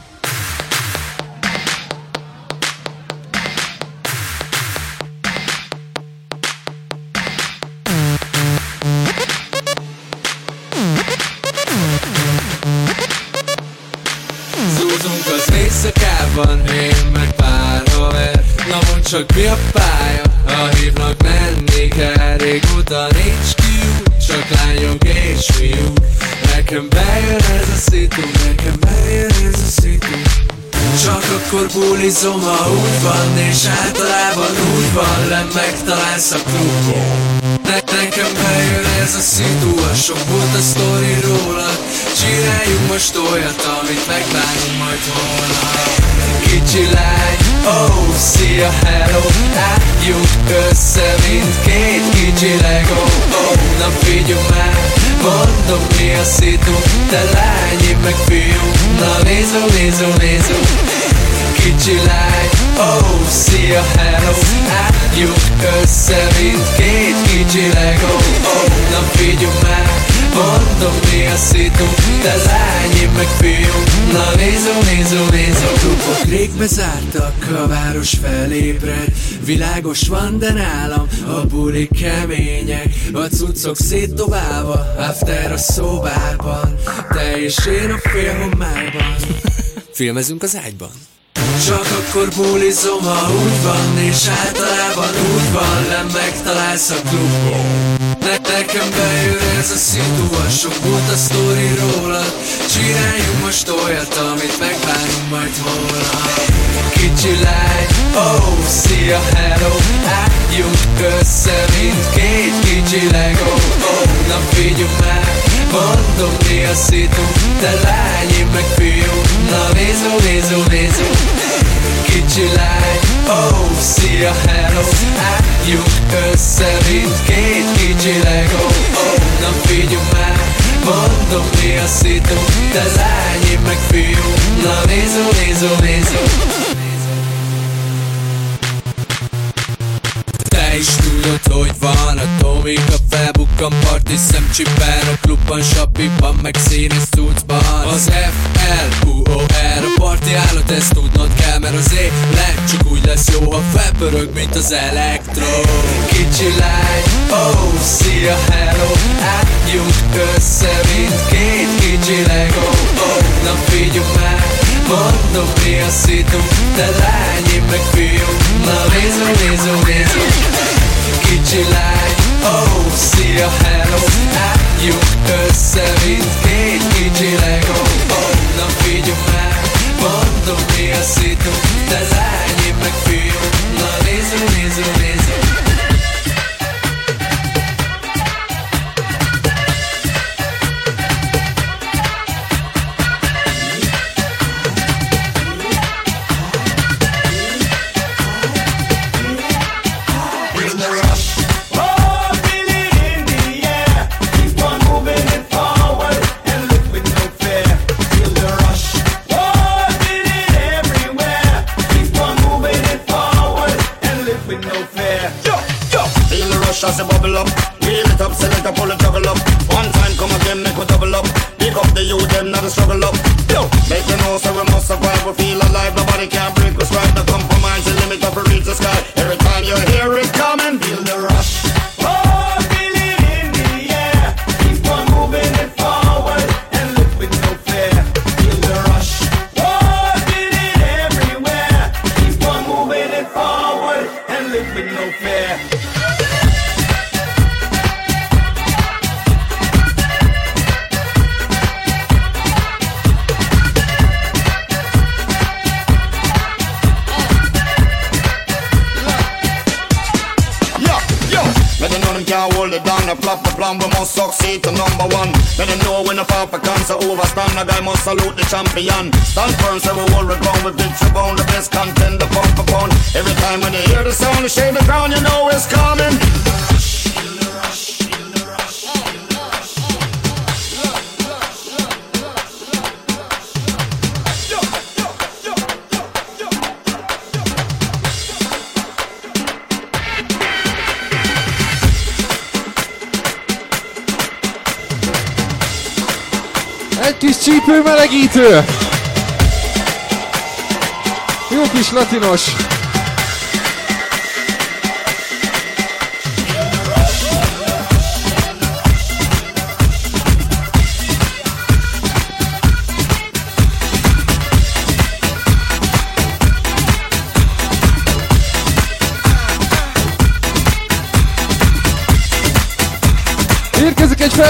Van És általában úgy van Le megtalálsz a klubon. Ne- Nekem bejön ez a szitu A sok volt a sztori rólad Csináljunk most olyat, amit megbánunk majd holnap. Kicsi lány, oh, szia, hello. Álljuk össze, mint két kicsi Lego. Oh, na figyelj már, mondom mi a szitu. Te lány, én meg fiú. Na nézom, nézom, nézom Kicsi lány, oh, szia, hello Álljuk össze, mint két kicsi Lego. Oh, na figyelj már, a szitu. De lány, én meg fiú. Na nézó, nézó, nézó Klubok rég bezártak, a város felébred Világos van, de nálam a buli kemények. A cuccok szétdobálva, after a szobában. Te és én a félhomályban Filmezünk az ágyban csak akkor bulizom, ha úgy van És általában úgy van Nem megtalálsz a klubban ne- Nekem bejön ez a szitu A sok volt a sztori rólad. Csináljunk most olyat, amit megbánunk majd holnap. Kicsi lány, oh, szia, hello. Álljunk össze, mint két kicsi Lego. Oh, na figyelj már Mondom mi a szitu Te lány, én meg fiú. Na nézó, nézó, nézó Kicsi lány, oh, szia, hello. Álljunk össze, mint két kicsi Lego. Oh, na figyelj már. Mondom mi a szitu Te lány, én meg fiú. Na nézó, nézó, nézó tudod, hogy van a Tomik a felbukkan parti szemcsipen A klubban, sapiban, meg színes cuccban. Az F-L-U-O-R a parti állat, ezt tudnod kell Mert az élet csak úgy lesz jó, ha felpörög, mint az elektro. Kicsi lány, oh, szia, hello Álljunk össze, mint két kicsi Lego. Oh, na figyelj már Mondom mi a szitu Te lány, én meg fiú. Na nézó, nézó, nézó Kicsi lány, oh, szia, hello. Álljunk össze, mint két kicsi Lego. Oh, na figyelj már Mondom mi a szitu. Te lány, én meg fiú. Na nézó, nézó, nézó
champion. Stand firm, say we hold
melegítő. Jó kis latinos.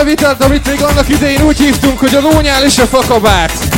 Felvételt, amit még annak idején úgy hívtunk, hogy a lónyál és a fakabát.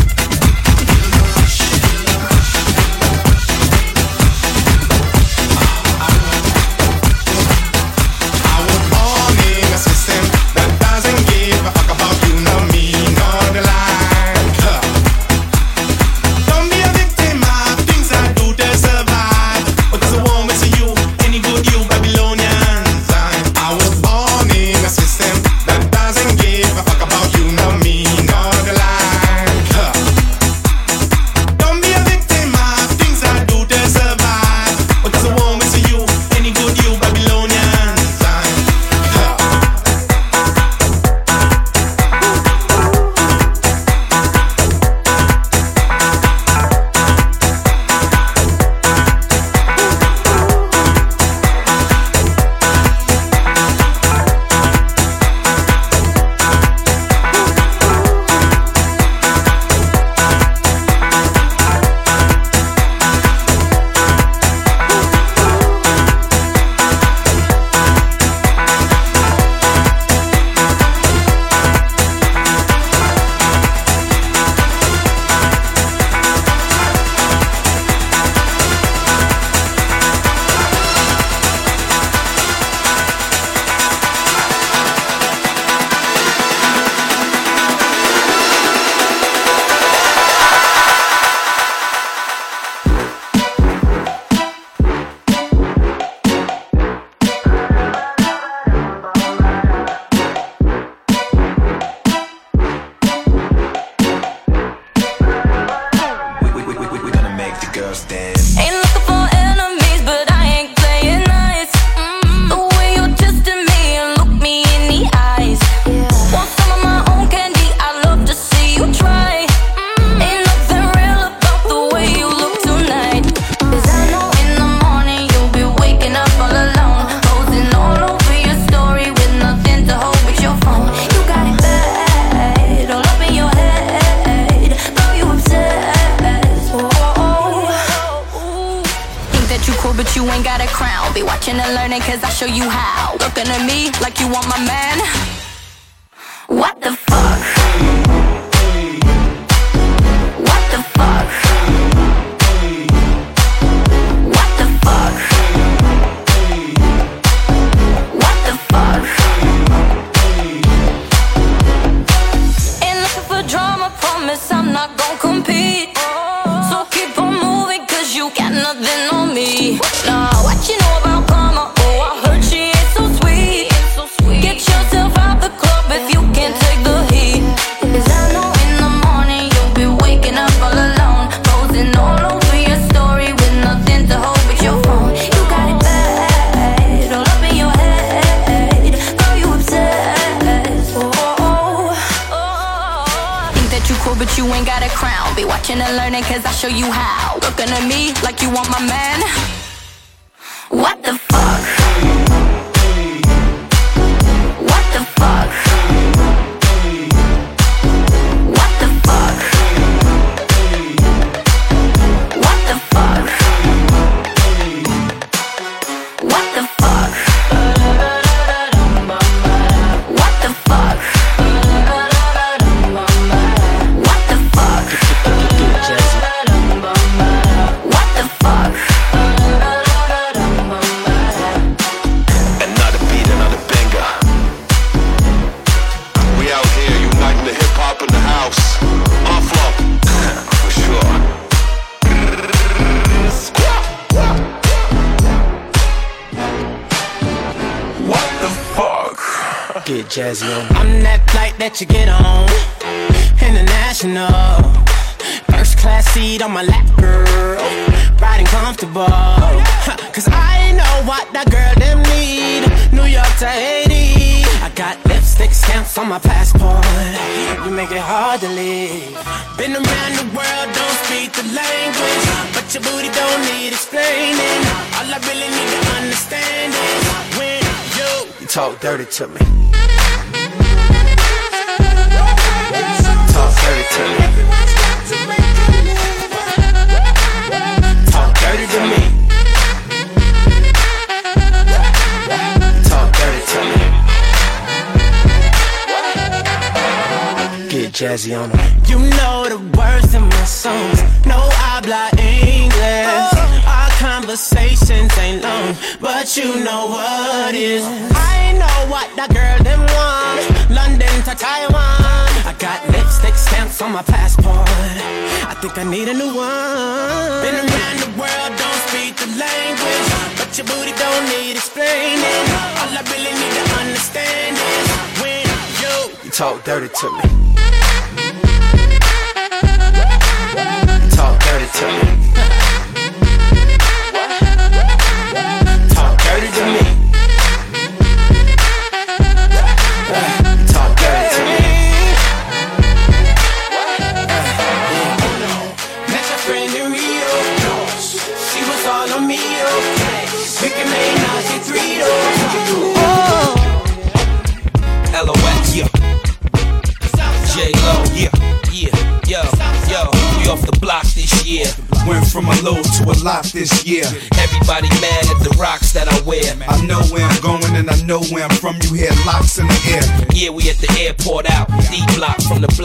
to me.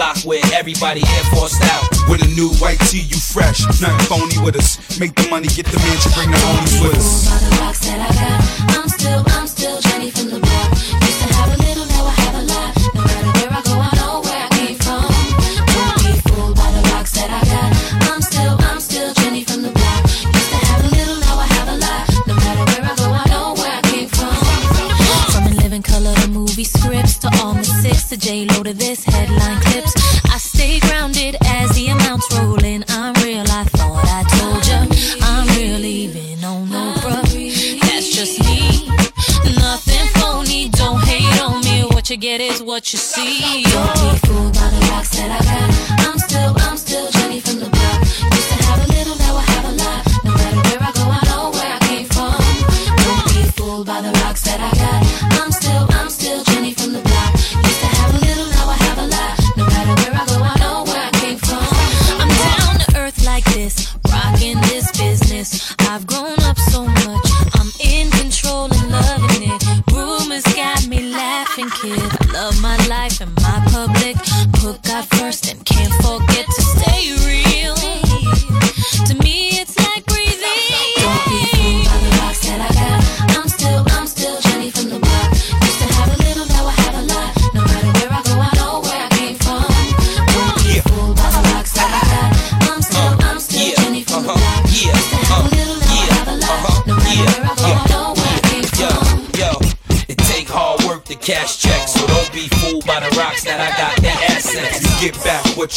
block
where
everybody Air Forced out.
With a new white tee, you fresh. Nothing phony with us. Make the money, get the mansion, bring the homies with us.
By the rocks that I got, I'm still, I'm still Jenny from the block.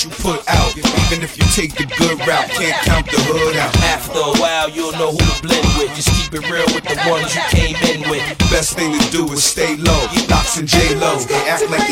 you put out. Even if you take the good route, can't count the hood out.
After a while, you'll know who to blend with. Just keep it real with the ones you came in with.
Best thing to do is stay low. Knox and J-Lo, they act like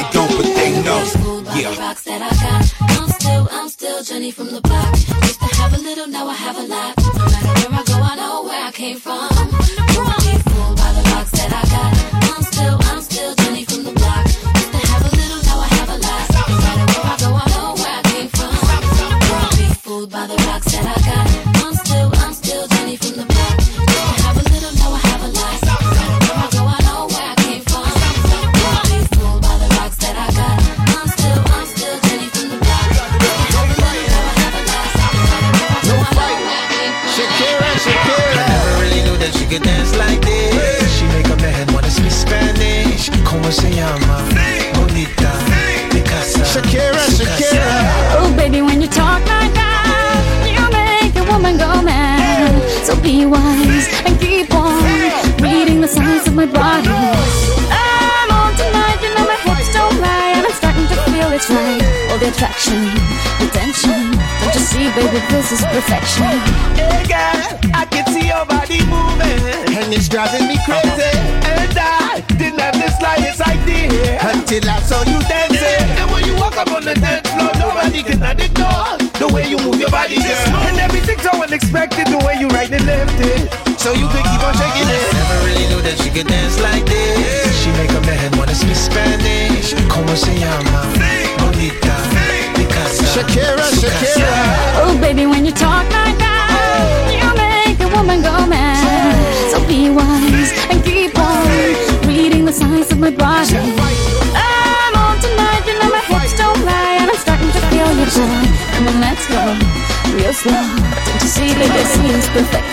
baby, this seems perfect.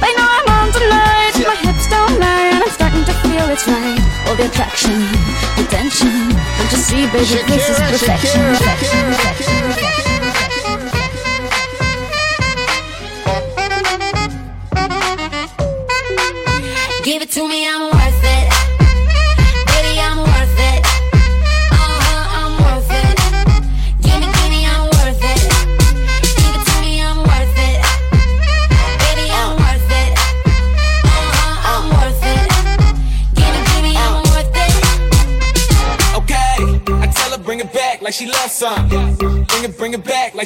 I know I'm on tonight. My hips don't lie, and I'm starting to feel it's right. All the attraction, the tension. Don't you see, baby, this is perfection. perfection.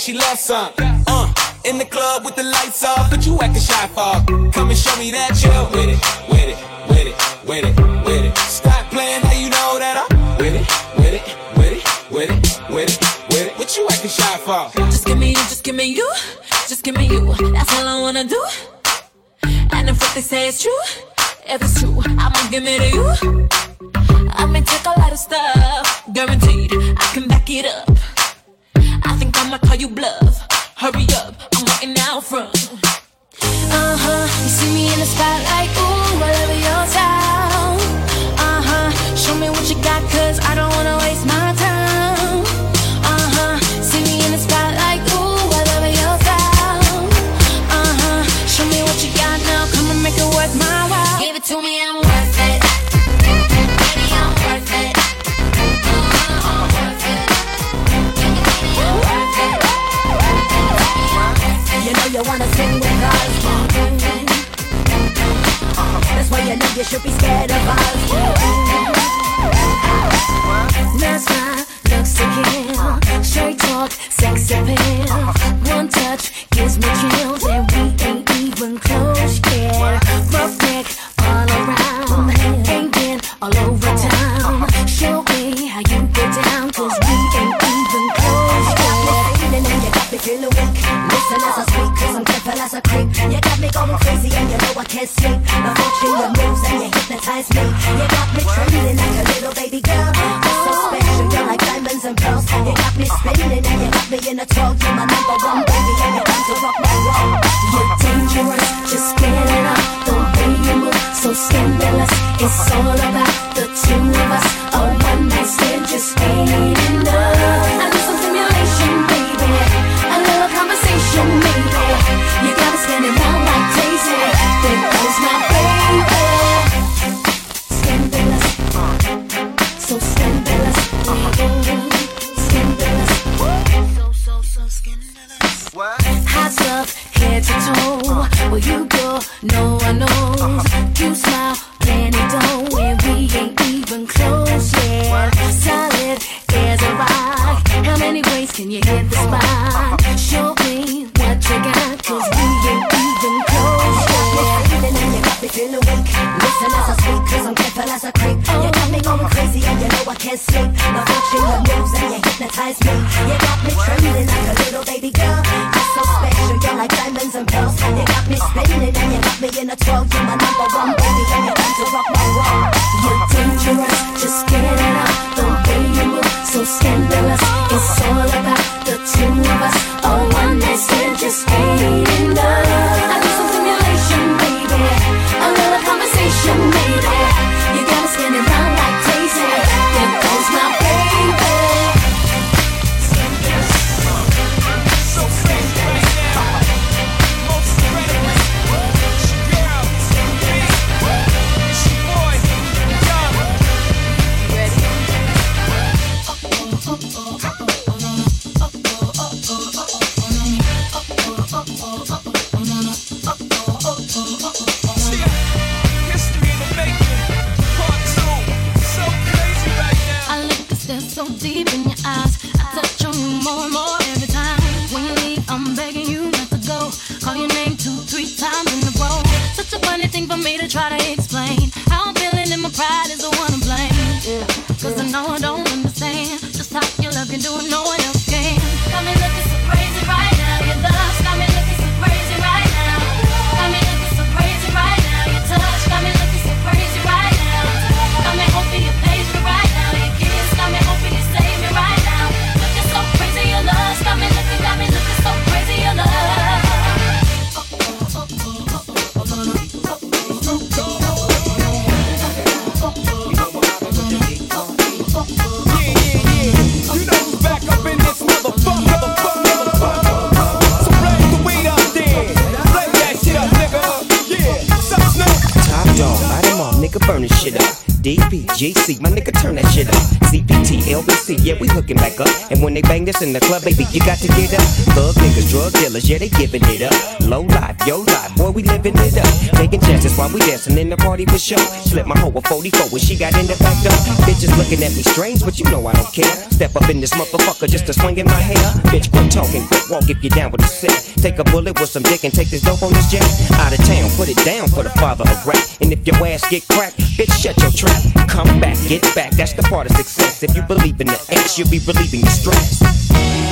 she loves some. Uh, in the club with the lights off, but you acting shy fog. Come and show me that you're with it. know you
wanna
sing with us. That's why you know you should be scared of us. Mesmer looks again. Straight talk, sex appeal. One touch gives me chills. I'm crazy and you know I can't sleep.
I'm watching your moves and you hypnotize me. You got me trembling like a little baby girl. You're so special, you're like diamonds and pearls. You got me spinning and you got me in a twirl. You're my number one baby and you're to rock my world.
You're dangerous, just get it up. Don't be your move, so scandalous. It's all about. in the
club, baby, you got to get up. Look, drug dealers, yeah, they giving it up. Low life, yo life, boy, we living it up. Taking chances while we dancing in the party for show. Slipped my hoe a 44 when she got in the back door. Bitches looking at me strange, but you know I don't care. Step up in this motherfucker just to swing in my hair. Bitch, quit talking, quit walk if you down with the set. Take a bullet with some dick and take this dope on this jet. Out of town, put it down for the father of rap. And if your ass get cracked, bitch, shut your trap. Come back, get back, that's the part of success. If you believe in the X, you'll be relieving your stress.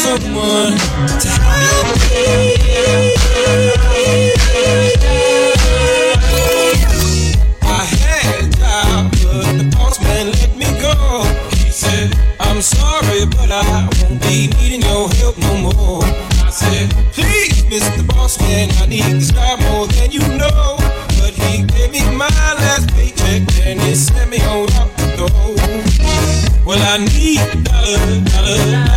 Someone to help me. I need dollar, dollar,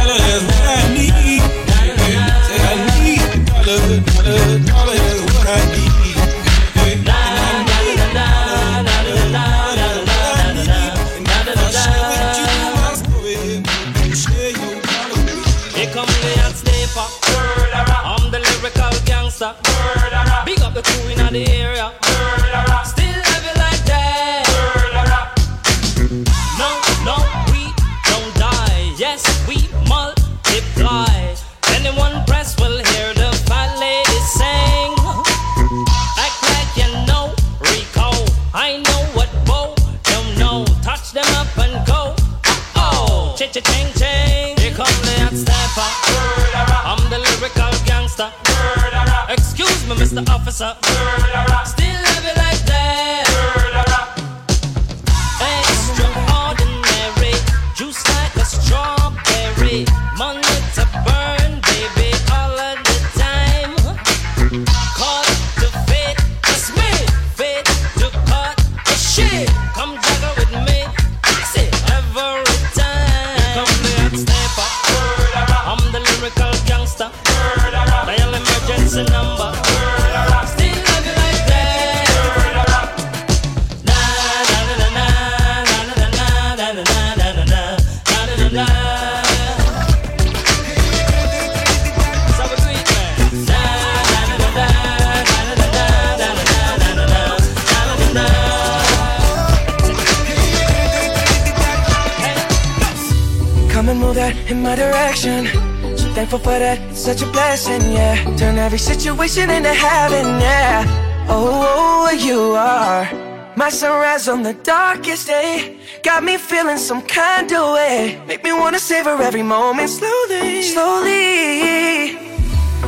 every
situation into heaven, yeah. Oh, oh, you are my sunrise on the darkest day. Got me feeling some kind of way. Make me wanna savor every moment slowly, slowly.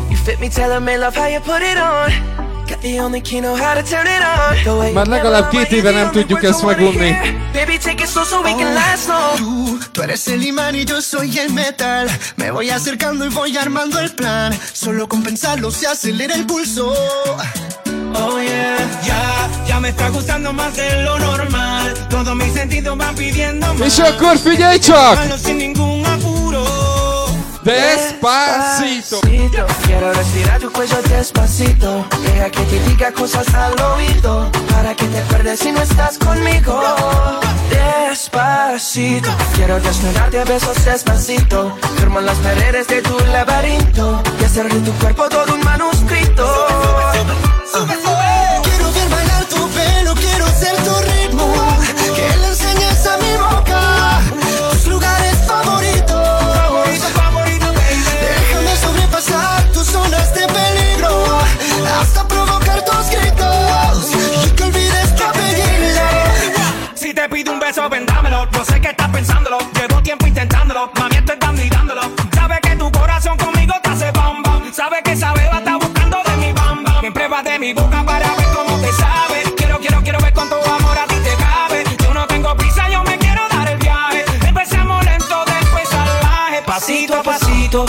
You fit me, tell me love how you put it on. Got the only key, know how to turn it on. The way
Már legalább két éve nem tudjuk ezt megunni.
Baby, take it slow so we can last long.
Tú, tú eres el imán y yo soy el metal. Me voy acercando y voy armando el plan. Solo con pensarlo se acelera el pulso.
Oh yeah, ya, ya me está gustando más de lo normal. Todos mis sentidos van pidiendo más. Malo sin ningún apuro.
Despacito.
Quiero respirar tu cuello despacito. Deja que te diga cosas al oído. Para que te acuerdes si no estás conmigo. Despacito. Quiero desnudarte a besos despacito. Firmo las paredes de tu laberinto. Y hacer de tu cuerpo todo un manuscrito.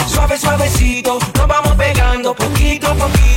Suave, suavecito. Nos vamos pegando poquito a poquito.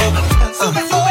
super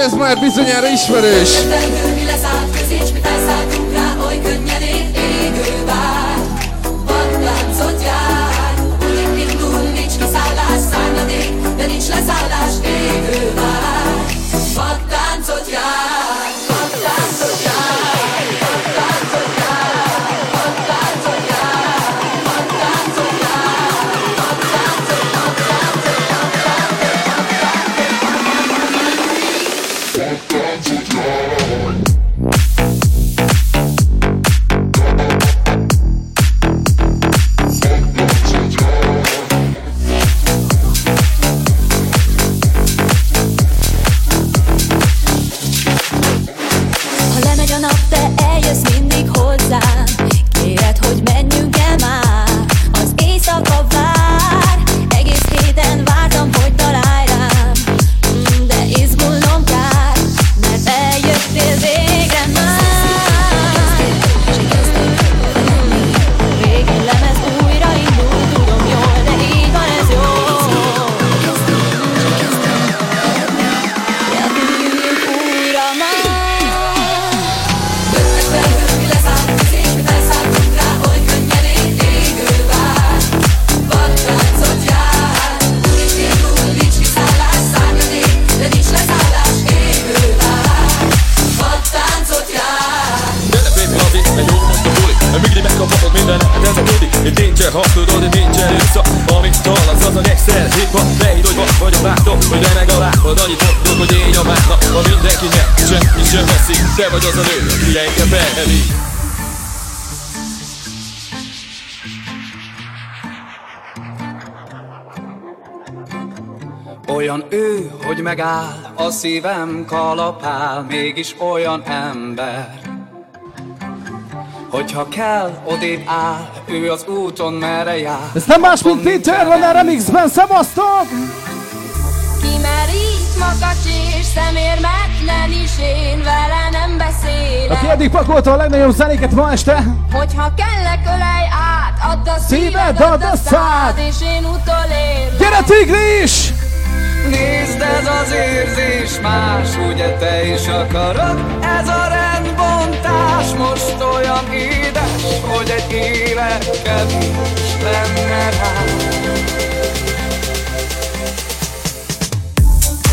ez már bizonyára ismerős.
Te
vagy az a nő, aki engem beheli
Olyan ő, hogy megáll, a szívem kalapál, mégis olyan ember. Hogyha kell, odébb áll, ő az úton merre jár.
Ez nem más, mint Peter van a remixben, szevasztok!
makacs és szemérmetlen is én vele nem beszélek.
Aki eddig pakolta a legnagyobb zenéket ma este.
Hogyha kellek, ölej át, add a
szíved, add a szád,
és én utolérlek.
Gyere tigris!
Nézd ez az érzés más, ugye te is akarod? Ez a rendbontás most olyan édes, hogy egy élet kevés lenne rá.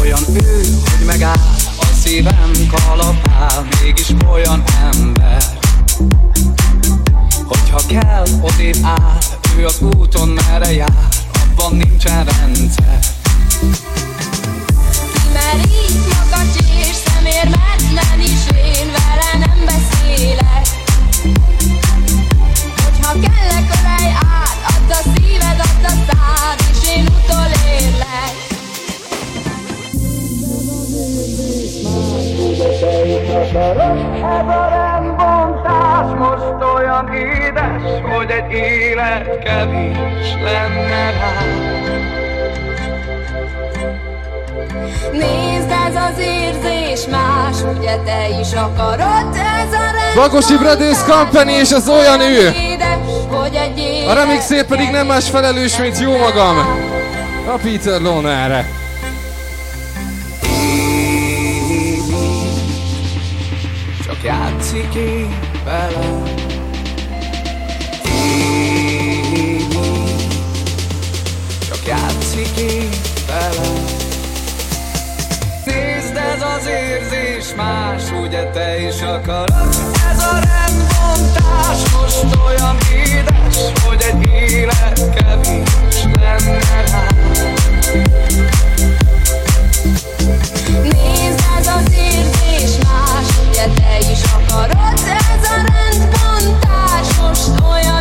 Olyan ő, hogy megáll a szívem kalapál Mégis olyan ember. Hogyha kell, odébb áll Ő az úton merre jár Abban nincsen rendszer.
Kimerít magad és szemérmetlen is Én vele nem beszélek. Hogyha kellek, ölej át Add a szíved, add a szád
Ez a rendbontás most olyan édes Hogy egy élet kevés lenne rá
Nézd ez az érzés más, ugye te is akarod Ez a rend
Bagosi Brothers Company és az olyan ő.
édes, hogy egy
A remixért pedig nem más felelős, mint jó magam. A Peter Loner.
Csak játszik én velem Émi Csak játszik én velem Nézd ez az érzés más, ugye te is akarod? Ez a rendbontás most olyan édes Hogy egy élet kevés lenne rá.
Nézd ez az érzés más, te is akarod. Ez a rendbontás most olyan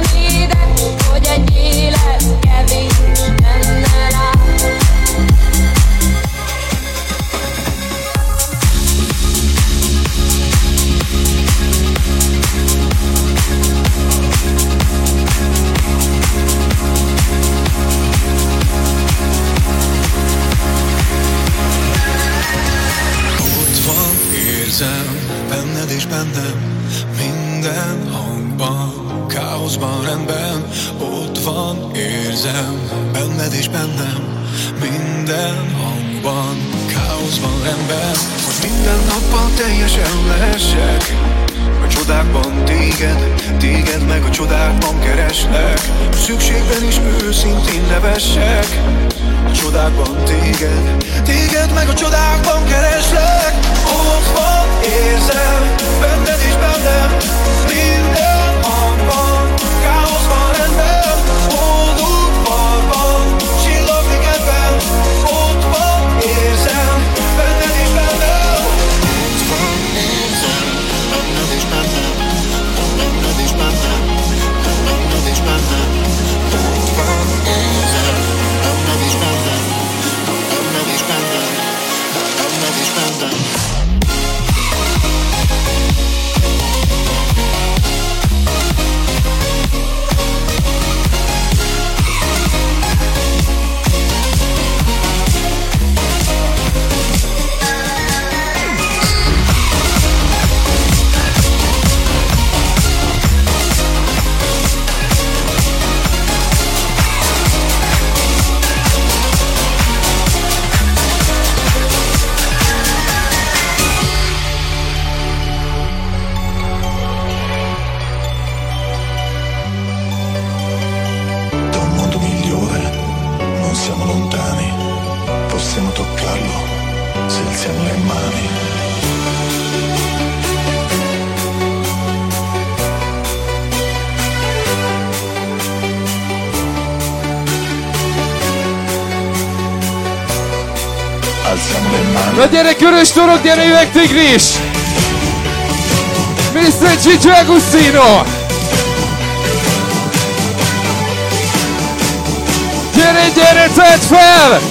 benned és bennem, minden hangban, káoszban, rendben. Ott van, érzem, benned és bennem, minden hangban, káoszban, rendben. Hogy minden nappal teljesen lehessek, a csodákban téged, téged meg a csodákban kereslek. Szükségben is őszintén nevessek, a csodákban téged, téged meg a csodákban kereslek. Ott van, érzem, benned és bennem, minden hangban, káoszban, rendben, benned és
Na gyere, körös torok, gyere, üvegtigris! Mr. Gigi Agustino! Gyere, gyere, tedd fel!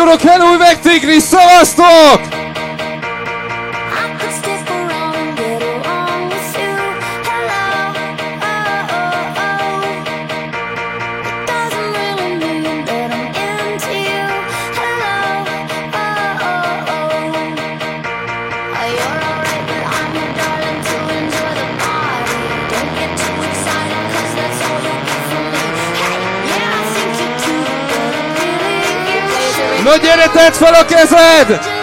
Hello, körös torok, hello, üvegtigris, szavaztok! Gyere, tedd fel a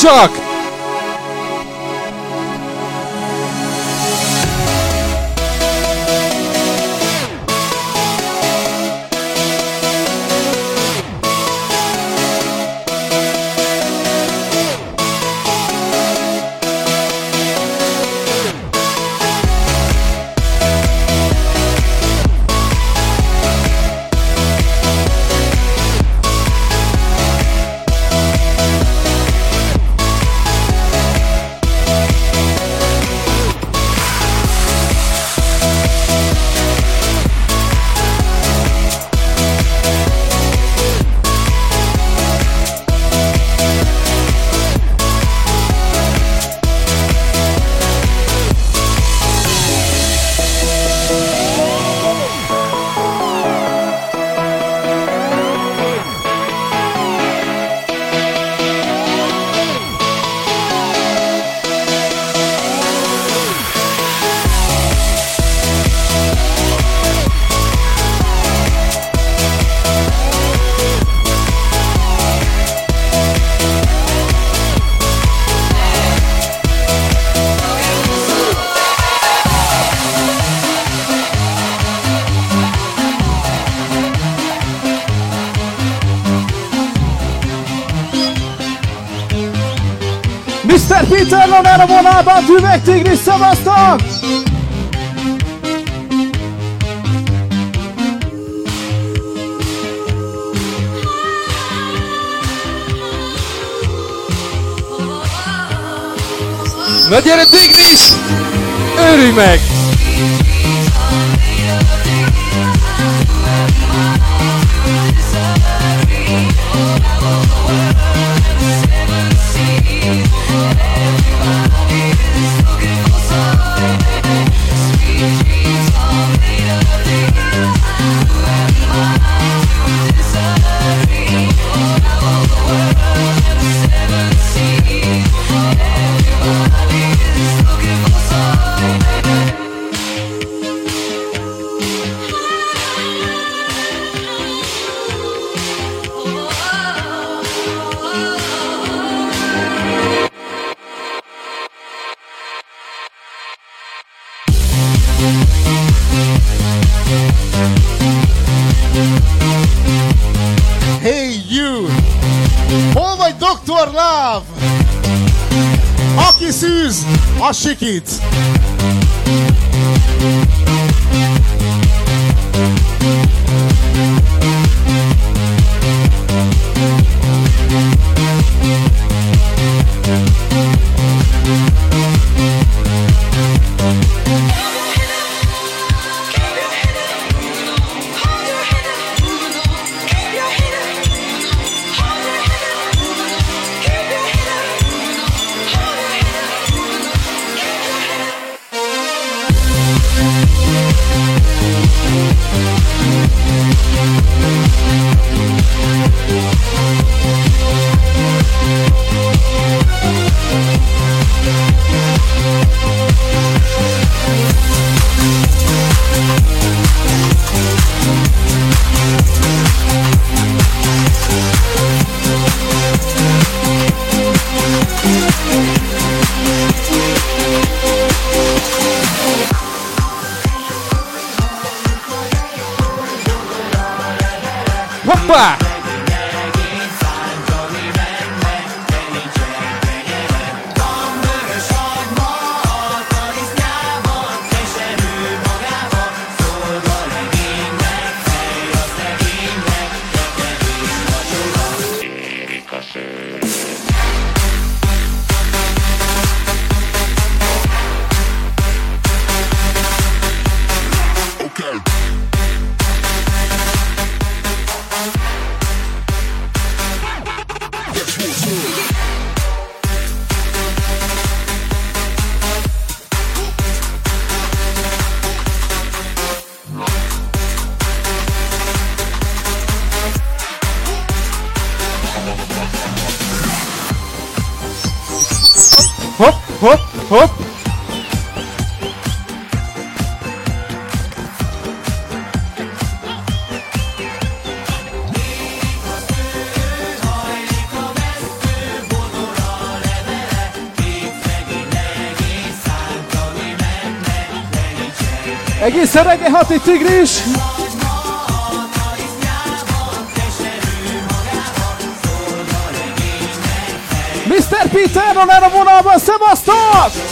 Ковальчук. a vonalban, Tüveg Tigris, szavaztak!
Na gyere Tigris! Örülj meg!
it.
Vissza reggel hatig tigris! Mr. Peter, on a vonalban, szevasztok!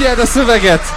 figyeld a szöveget!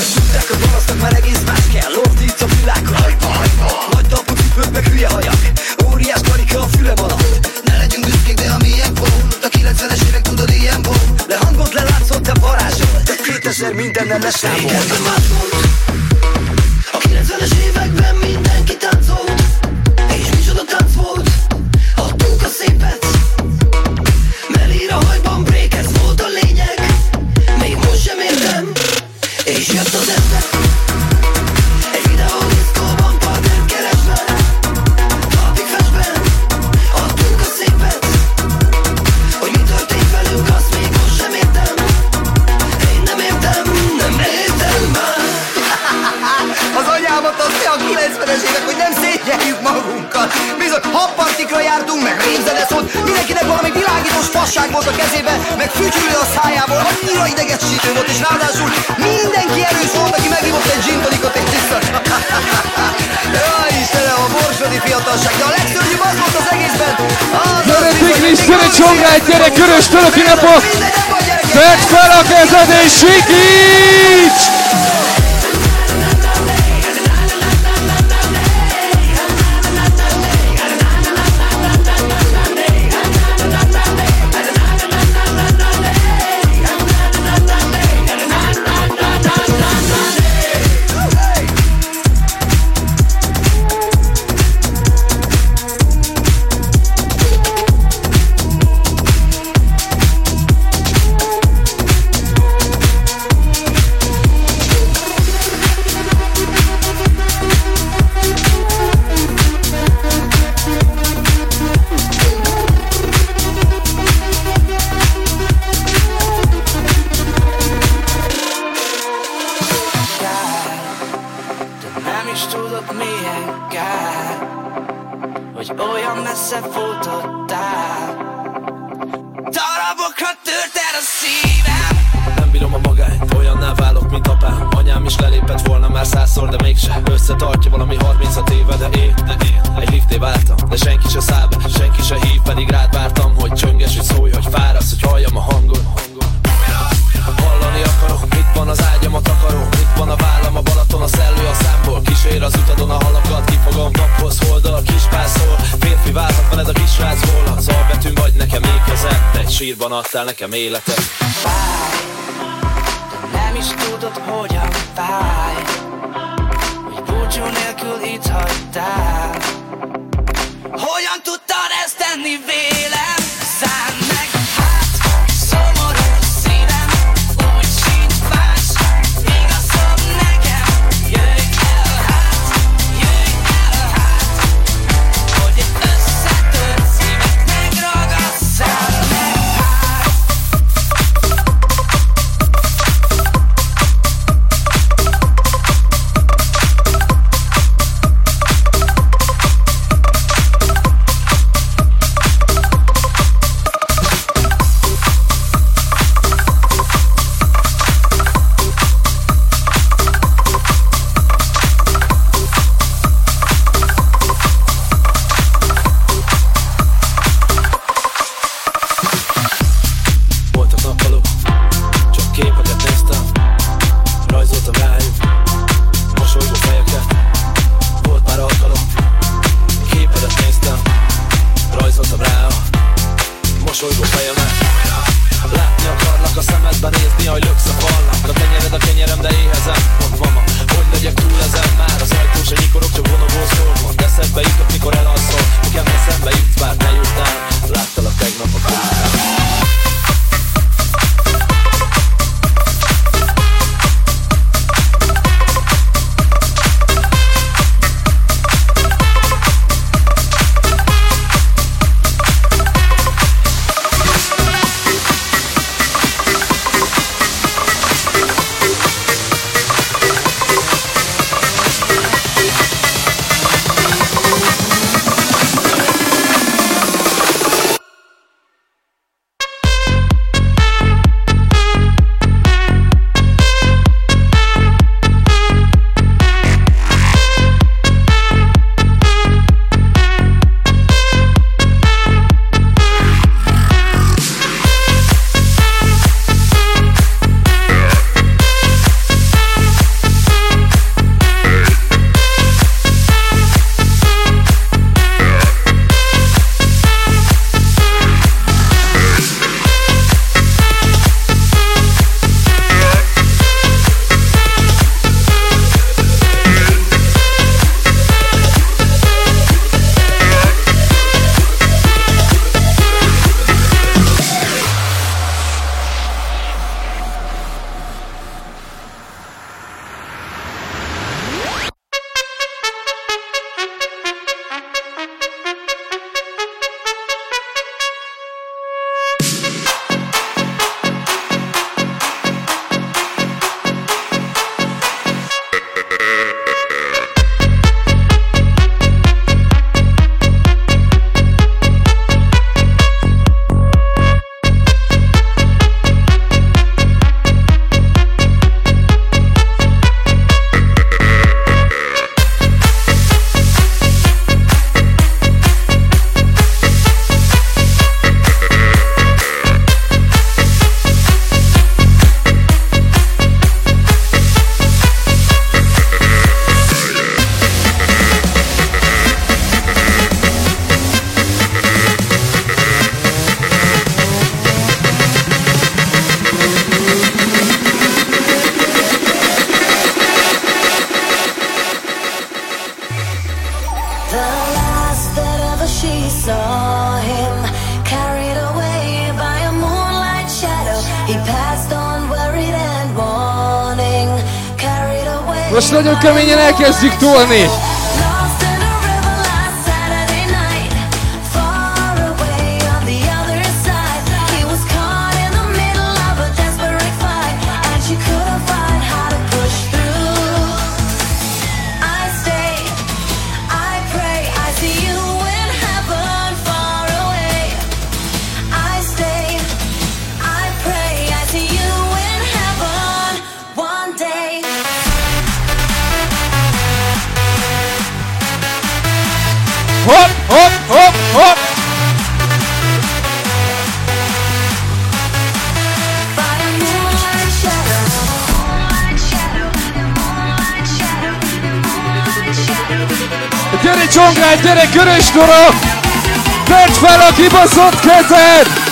Ahogy
tudták a parasztnak már egész más kell. Ordít a világon Hajpa, hajpa Nagy talpú kütye-hajak. Óriás karika a fülem alatt. Ne legyünk büszkék, de ami ilyen A 90-es évek tudod ilyen volt Lehangolt, lelátszott, te varázsol De 2000 mindennel leszámolt
keményen elkezdjük tolni. Kuro! Dutch Fellow Keeper Sundketen!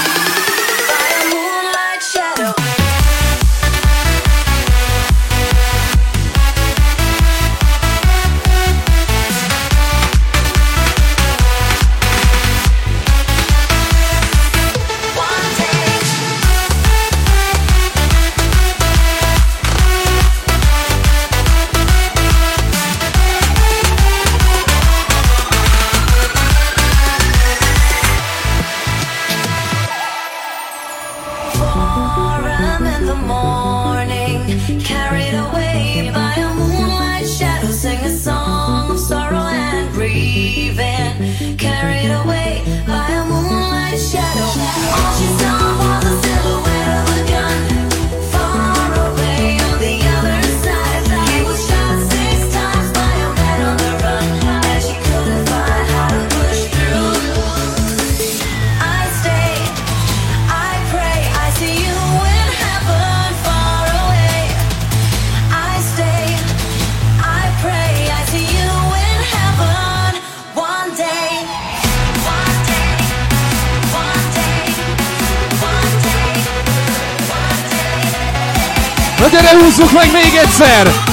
zero.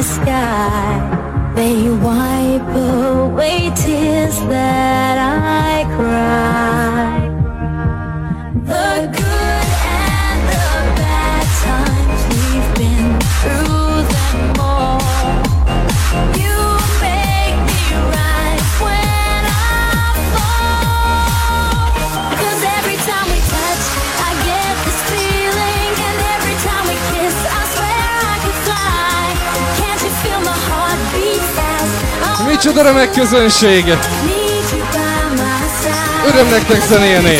us
Micsoda remek közönség! Öröm nektek zenélni!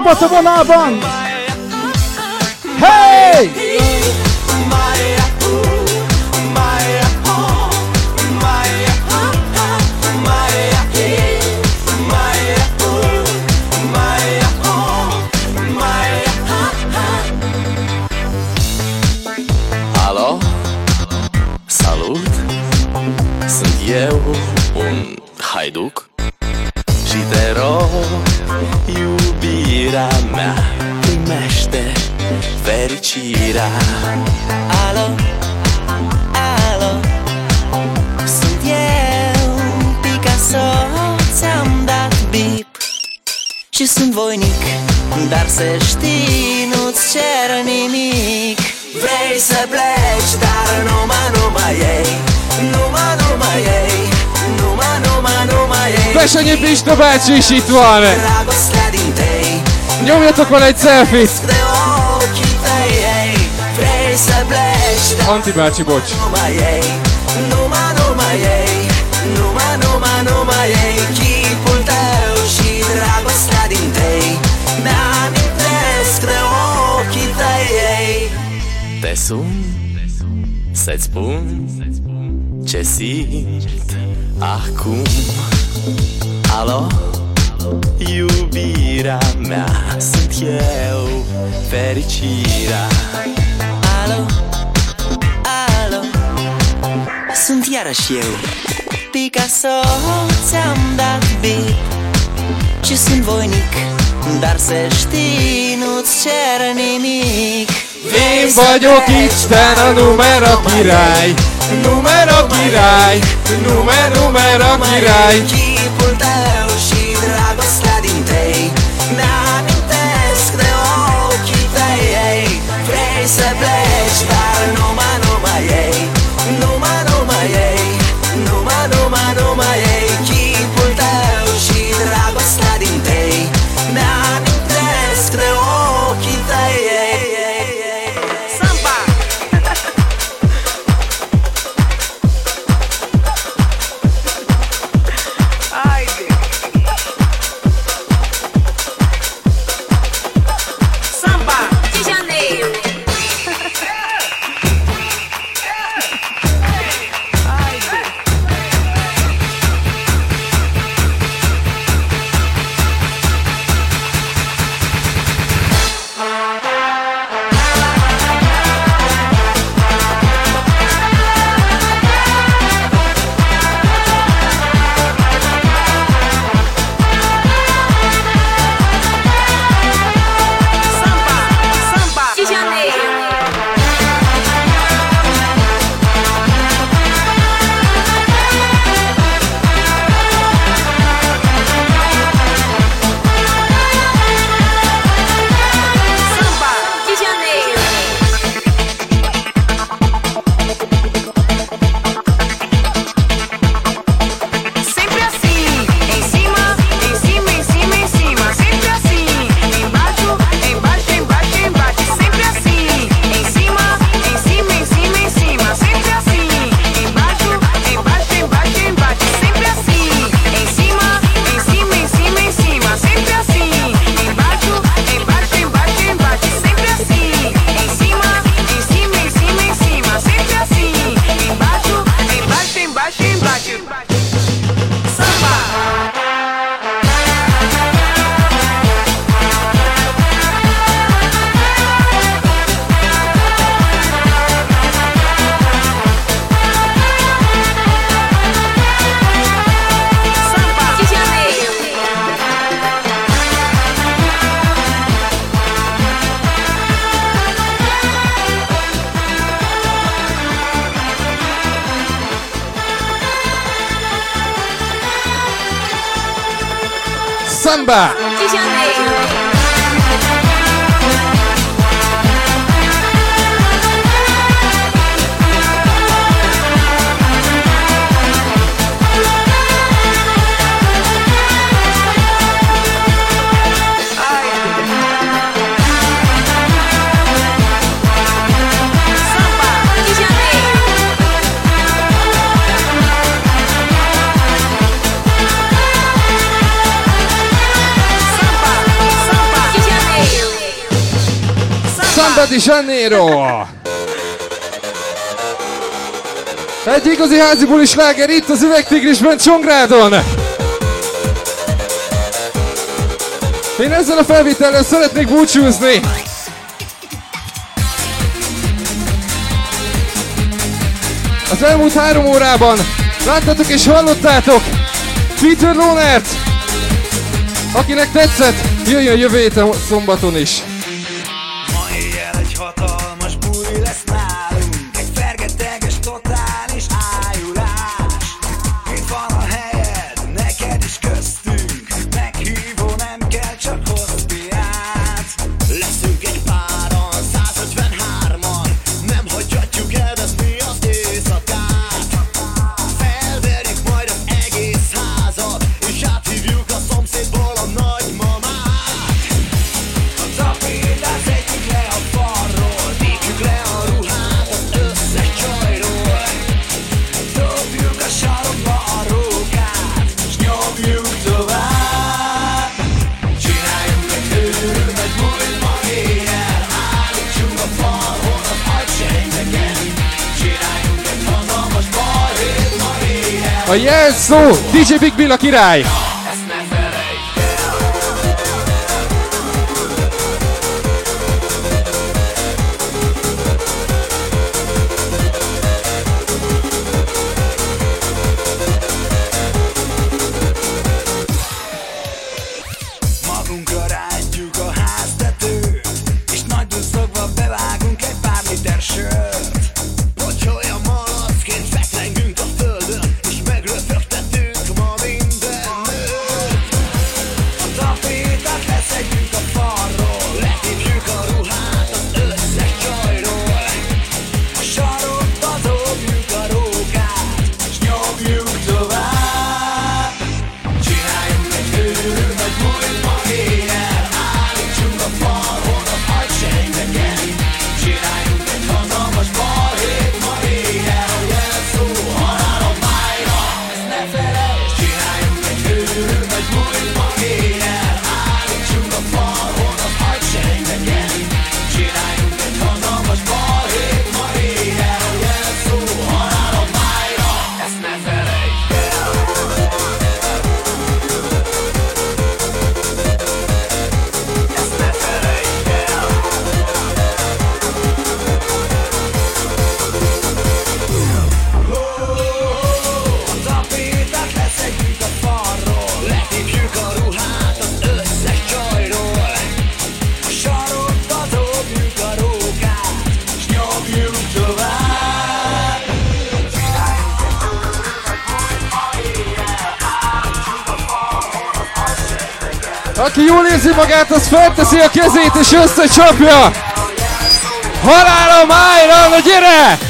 Bossa Nova. lecisitoare! Jól jött a
egy
selfie-t!
Anti bácsi, bocs!
Chipul tău și dragostea din tei Mi-amintesc de ochii tăi
Te sun să-ți spun ce simt acum Alo? mea Sunt eu, fericirea.
Alo, alo Sunt iarăși eu. Picasso, ți-am dat beat. Și sunt voinic Dar să știi, nu-ți cer nimic.
Én vagyok Isten, a numera király Numera király Numera, numera király
Képul
teu Romero. Egy igazi házi bulis láger itt az üvegtigrisben Csongrádon. Én ezzel a felvétellel szeretnék búcsúzni. Az elmúlt három órában láttatok és hallottátok Peter Lonert, akinek tetszett, jöjjön jövő héten szombaton is. szó! DJ Big Bill a király!
Felveszi a
kezét és összecsapja! Halálom, Iron, gyere!